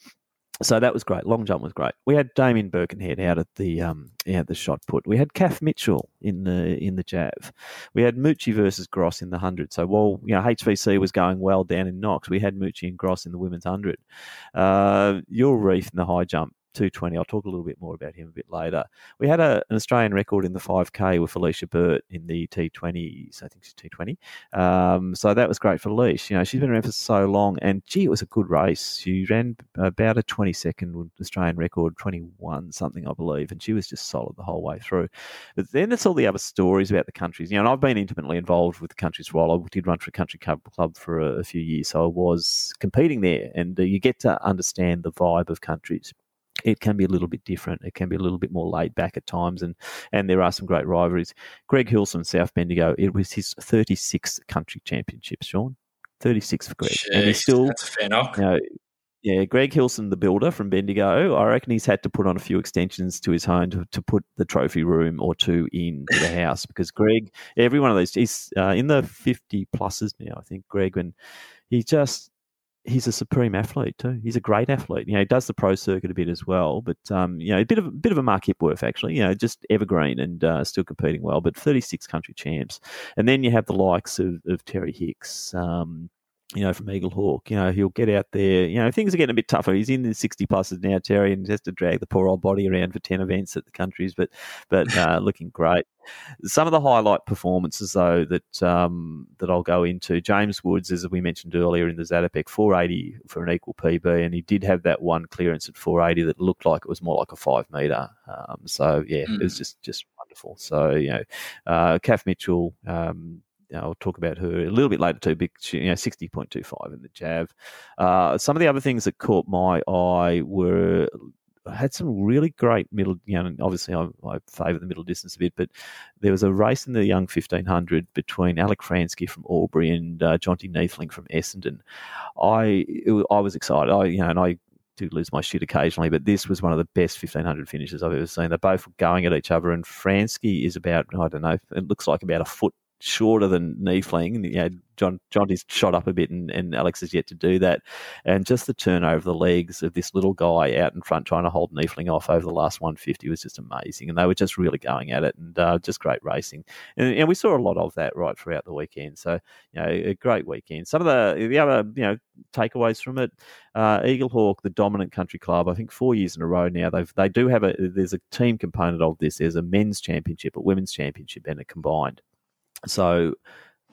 so that was great. Long jump was great. We had Damien Birkenhead out at the um, out the shot put. We had Kath Mitchell in the in the jav. We had Mucci versus Gross in the hundred. So while you know HVC was going well down in Knox, we had Mucci and Gross in the women's hundred. Uh, Yual Reath in the high jump 220. I'll talk a little bit more about him a bit later. We had a, an Australian record in the 5K with Felicia Burt in the T20s. I think she's T20. Um, so that was great for Leash. You know, she's been around for so long, and gee, it was a good race. She ran about a 20 second Australian record, 21 something, I believe, and she was just solid the whole way through. But then there's all the other stories about the countries. You know, and I've been intimately involved with the countries while I did run for a country club for a, a few years, so I was competing there, and uh, you get to understand the vibe of countries it can be a little bit different. It can be a little bit more laid back at times, and and there are some great rivalries. Greg Hilson, South Bendigo, it was his 36th country championship, Sean. 36 for Greg.
Jeez, and he's still, that's a fair knock.
You know, yeah, Greg Hilson, the builder from Bendigo, I reckon he's had to put on a few extensions to his home to, to put the trophy room or two in the [LAUGHS] house because Greg, every one of these, he's uh, in the 50 pluses now, I think, Greg, and he just he's a supreme athlete too. He's a great athlete. You know, he does the pro circuit a bit as well, but um, you know, a bit of a bit of a Mark Hipworth actually. You know, just evergreen and uh, still competing well. But 36 country champs, and then you have the likes of, of Terry Hicks. Um, you know, from Eaglehawk. You know, he'll get out there. You know, things are getting a bit tougher. He's in the sixty pluses now, Terry, and has to drag the poor old body around for ten events at the countries, but but [LAUGHS] uh, looking great. Some of the highlight performances, though, that um, that I'll go into. James Woods, as we mentioned earlier in the four eighty for an equal PB, and he did have that one clearance at four eighty that looked like it was more like a five meter. Um, so yeah, mm. it was just just wonderful. So you know, uh, Kath Mitchell. Um, I'll talk about her a little bit later too. Big, you know, sixty point two five in the jav. Uh, some of the other things that caught my eye were had some really great middle. You know, obviously I, I favour the middle distance a bit, but there was a race in the young fifteen hundred between Alec Fransky from Albury and uh, Jonty Neethling from Essendon. I it, I was excited. I you know, and I do lose my shit occasionally, but this was one of the best 1500 finishes I've ever seen. They're both going at each other, and Fransky is about, I don't know, it looks like about a foot shorter than Neethling. You know, John Jonty's shot up a bit, and, and Alex has yet to do that. And just the turnover of the legs of this little guy out in front trying to hold Neethling off over the last 150 was just amazing. And they were just really going at it, and uh, just great racing. And, and, we saw a lot of that right throughout the weekend. So you know, a great weekend. Some of the the other you know takeaways from it, uh, Eaglehawk, the dominant country club. I think four years in a row now. They've they do have a there's a team component of this. There's a men's championship, a women's championship, and a combined. So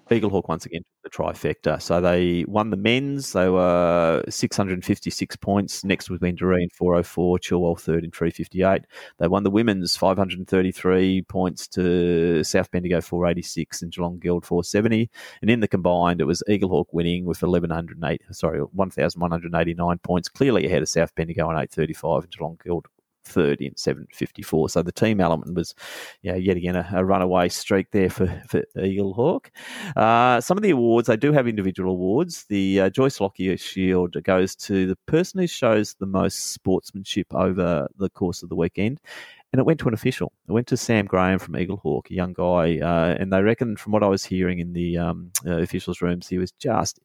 Eaglehawk once again the trifecta. So they won the men's. They were 656 points. Next was Doreen 404, Chilwell third in 358. They won the women's 533 points to South Bendigo 486 and Geelong Guild 470. And in the combined, it was Eaglehawk winning with 1108, sorry, 1,189 points, clearly ahead of South Bendigo on 835 and Geelong Guild third in 754. So the team element was, you know, yet again a, a runaway streak there for, for Eaglehawk. Uh, some of the awards, they do have individual awards. The uh, Joyce Lockyer Shield goes to the person who shows the most sportsmanship over the course of the weekend and it went to an official. It went to Sam Graham from Eaglehawk, a young guy, uh, and they reckon, from what I was hearing in the um, uh, officials' rooms, he was just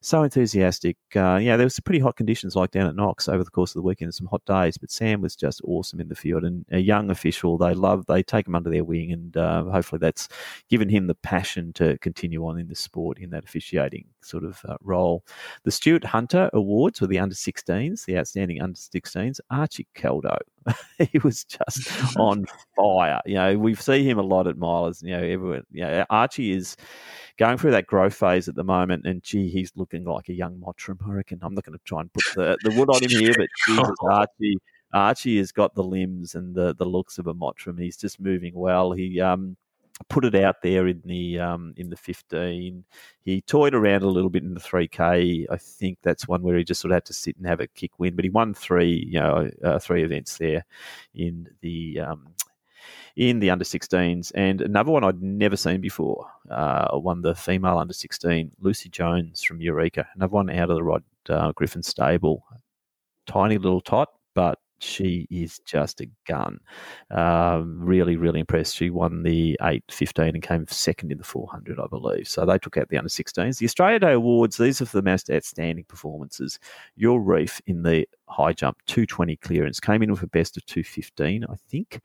so enthusiastic. Uh, yeah, there was pretty hot conditions like down at Knox over the course of the weekend, some hot days. But Sam was just awesome in the field, and a young official. They love, they take him under their wing, and uh, hopefully that's given him the passion to continue on in the sport in that officiating sort of uh, role. The Stuart Hunter Awards were the under 16s, the outstanding under 16s. Archie Caldo, [LAUGHS] he was just [LAUGHS] on fire. You know, we see him a lot at milers. You know, everyone. You know, Archie is going through that growth phase at the moment, and gee, he's looking like a young Mottram. I reckon I'm not going to try and put the, the wood on him here, but [LAUGHS] Jesus, Archie, Archie has got the limbs and the, the looks of a Mottram. He's just moving well. He um, put it out there in the um, in the 15. He toyed around a little bit in the 3K. I think that's one where he just sort of had to sit and have a kick win, but he won three, you know, uh, three events there in the um, in the under 16s. And another one I'd never seen before uh, won the female under 16, Lucy Jones from Eureka. Another one out of the Rod uh, Griffin stable. Tiny little tot, but she is just a gun. Um, really, really impressed. She won the 815 and came second in the 400, I believe. So they took out the under 16s. The Australia Day Awards, these are for the most outstanding performances. Yual Reath in the high jump 220 clearance came in with a best of 215, I think.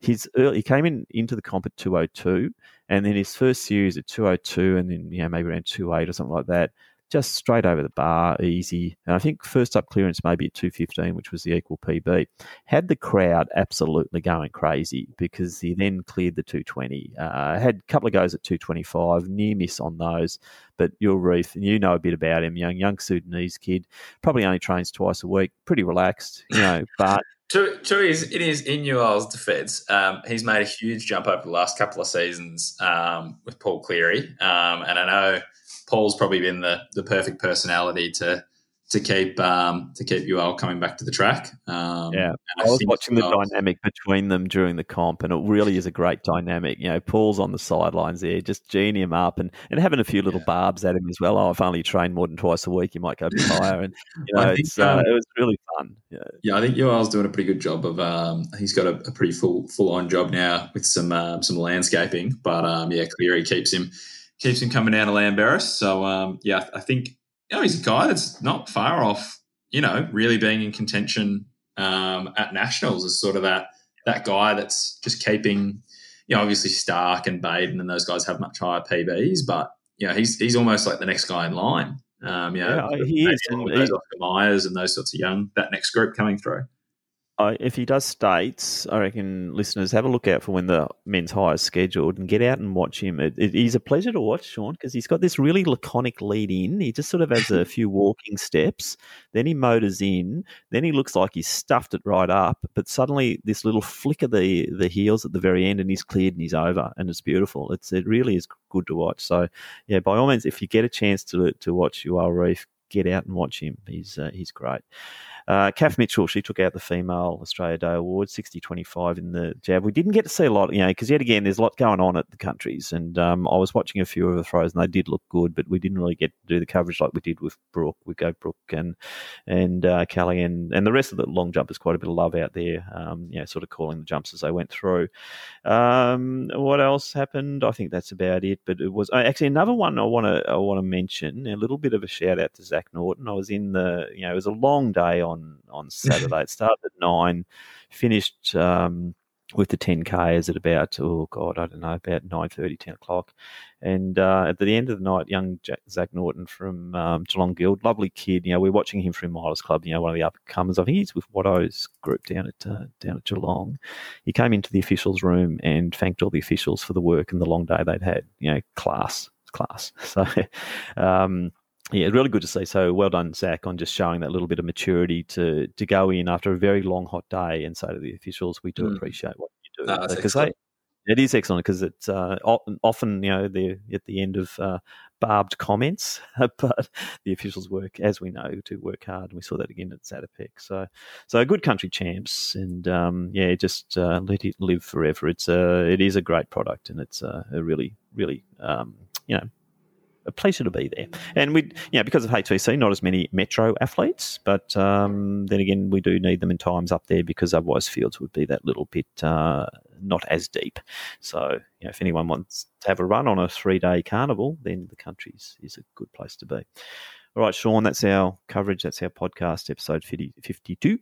His early, he came in into the comp at 202, and then his first series at 202, and then you know maybe around 28 or something like that just straight over the bar, easy. And I think first up clearance maybe at 215, which was the equal PB. Had the crowd absolutely going crazy because he then cleared the 220. Uh, had a couple of goes at 225, near miss on those. But Yual Reath, and you know a bit about him, young young Sudanese kid, probably only trains twice a week, pretty relaxed, you know, [LAUGHS] but
to, to his, in his in Newell's defence, um, he's made a huge jump over the last couple of seasons um, with Paul Cleary, um, and I know Paul's probably been the the perfect personality to to keep um, to keep Yual coming back to the track.
Um, yeah, I, I was watching the dynamic between them during the comp, and it really is a great dynamic. You know, Paul's on the sidelines there, just geeing him up and, and having a few little yeah. barbs at him as well. Oh, if only you trained more than twice a week, you might go higher. And you [LAUGHS] know, think, uh, um, it was really fun.
Yeah. yeah, I think Yual's doing a pretty good job of. Um, he's got a, a, pretty full full on job now with some um, some landscaping, but um, yeah, Cleary keeps him keeps him coming down to Lambert. So um, yeah, I think you know he's a guy that's not far off. You know, really being in contention um, at nationals is sort of that that guy that's just keeping. You know, obviously Starc and Baden and those guys have much higher PBs, but you know he's he's almost like the next guy in line. Um, you know, yeah, he is. And those Oscar Myers and those sorts of young that next group coming through
if he does states, I reckon listeners have a look out for when the men's high is scheduled and get out and watch him. It, it, he's a pleasure to watch, Sean, because he's got this really laconic lead in. He just sort of has a [LAUGHS] few walking steps, then he motors in, then he looks like he's stuffed it right up, but suddenly this little flick of the the heels at the very end, and he's cleared and he's over, and it's beautiful. It's it really is good to watch. So yeah, by all means, if you get a chance to to watch Yual Reath, get out and watch him. He's uh, he's great. Uh, Kath Mitchell, she took out the Female Australia Day Award, 60 25 in the jab. We didn't get to see a lot, you know, because yet again, there's a lot going on at the countries. And um, I was watching a few of the throws and they did look good, but we didn't really get to do the coverage like we did with Brooke, with Go Brooke and, and uh, Kelly and, and the rest of the long jumpers. Quite a bit of love out there, um, you know, sort of calling the jumps as they went through. Um, what else happened? I think that's about it. But it was uh, actually another one I want to I want to mention. A little bit of a shout out to Zach Norton. I was in the you know it was a long day on on on Saturday. it started at nine, finished um, with the 10Ks at about, oh God, I don't know, about 9.30, 10 o'clock. And uh, at the end of the night, young Jack, Zach Norton from um, Geelong Guild, lovely kid. You know, we're watching him from Milers Club, you know, one of the up-and-comers. I think he's with Watto's group down at uh, down at Geelong. He came into the officials' room and thanked all the officials for the work and the long day they'd had. You know, class, class. [LAUGHS] So, um, yeah, really good to see. So well done, Zach, on just showing that little bit of maturity to to go in after a very long hot day and say to the officials, "We do mm. appreciate what you do." Because they It is excellent because it's uh, often, you know, they're at the end of uh, barbed comments, [LAUGHS] but the officials work, as we know, to work hard. And we saw that again at Zatopek. So, so good country champs, and um, yeah, just uh, let it live forever. It's a, it is a great product, and it's a, a really, really, um, you know, a pleasure to be there. And we, you know, because of HVC, not as many metro athletes, but um, then again, we do need them in times up there because otherwise fields would be that little bit uh, not as deep. So, you know, if anyone wants to have a run on a three day carnival, then the country is a good place to be. All right, Sean, that's our coverage. That's our podcast, episode 50, 52.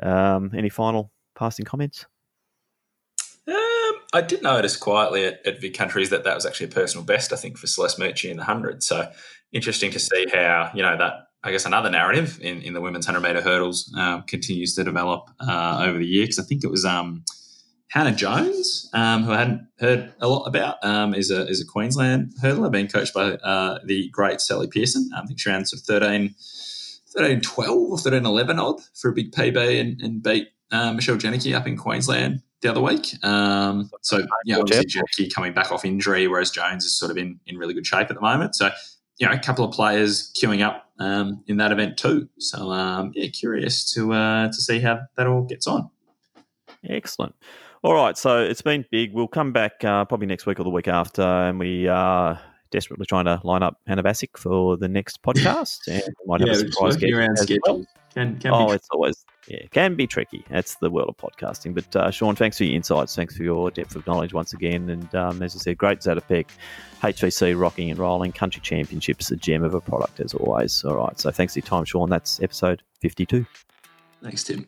Um, any final passing comments?
Um, I did notice quietly at, at Vic Countries that that was actually a personal best, I think, for Celeste Mucci in the 100. So interesting to see how, you know, that, I guess, another narrative in, in the women's 100 metre hurdles um, continues to develop uh, over the year. Because I think it was um, Hannah Jones, um, who I hadn't heard a lot about, um, is, a, is a Queensland hurdler being coached by uh, the great Sally Pearson. I think she ran sort of 13, 13 12 or 13 11 odd for a big PB and, and beat uh, Michelle Jenneke up in Queensland the other week. Um, so, yeah, obviously Jenneke coming back off injury, whereas Jones is sort of in, in really good shape at the moment. So, you know, a couple of players queuing up um, in that event too. So, um, yeah, curious to uh, to see how that all gets on.
Excellent. All right, so it's been big. We'll come back uh, probably next week or the week after, and we are desperately trying to line up Hannah Bassick for the next podcast, and we might
yeah, have a surprise guest. Well.
Can, can oh, it's always yeah, can be tricky. That's the world of podcasting. But uh, Sean, thanks for your insights. Thanks for your depth of knowledge once again. And um, as I said, great Zatopek, HVC rocking and rolling, country championships, a gem of a product as always. All right. So thanks for your time, Sean. That's episode 52.
Thanks, Tim.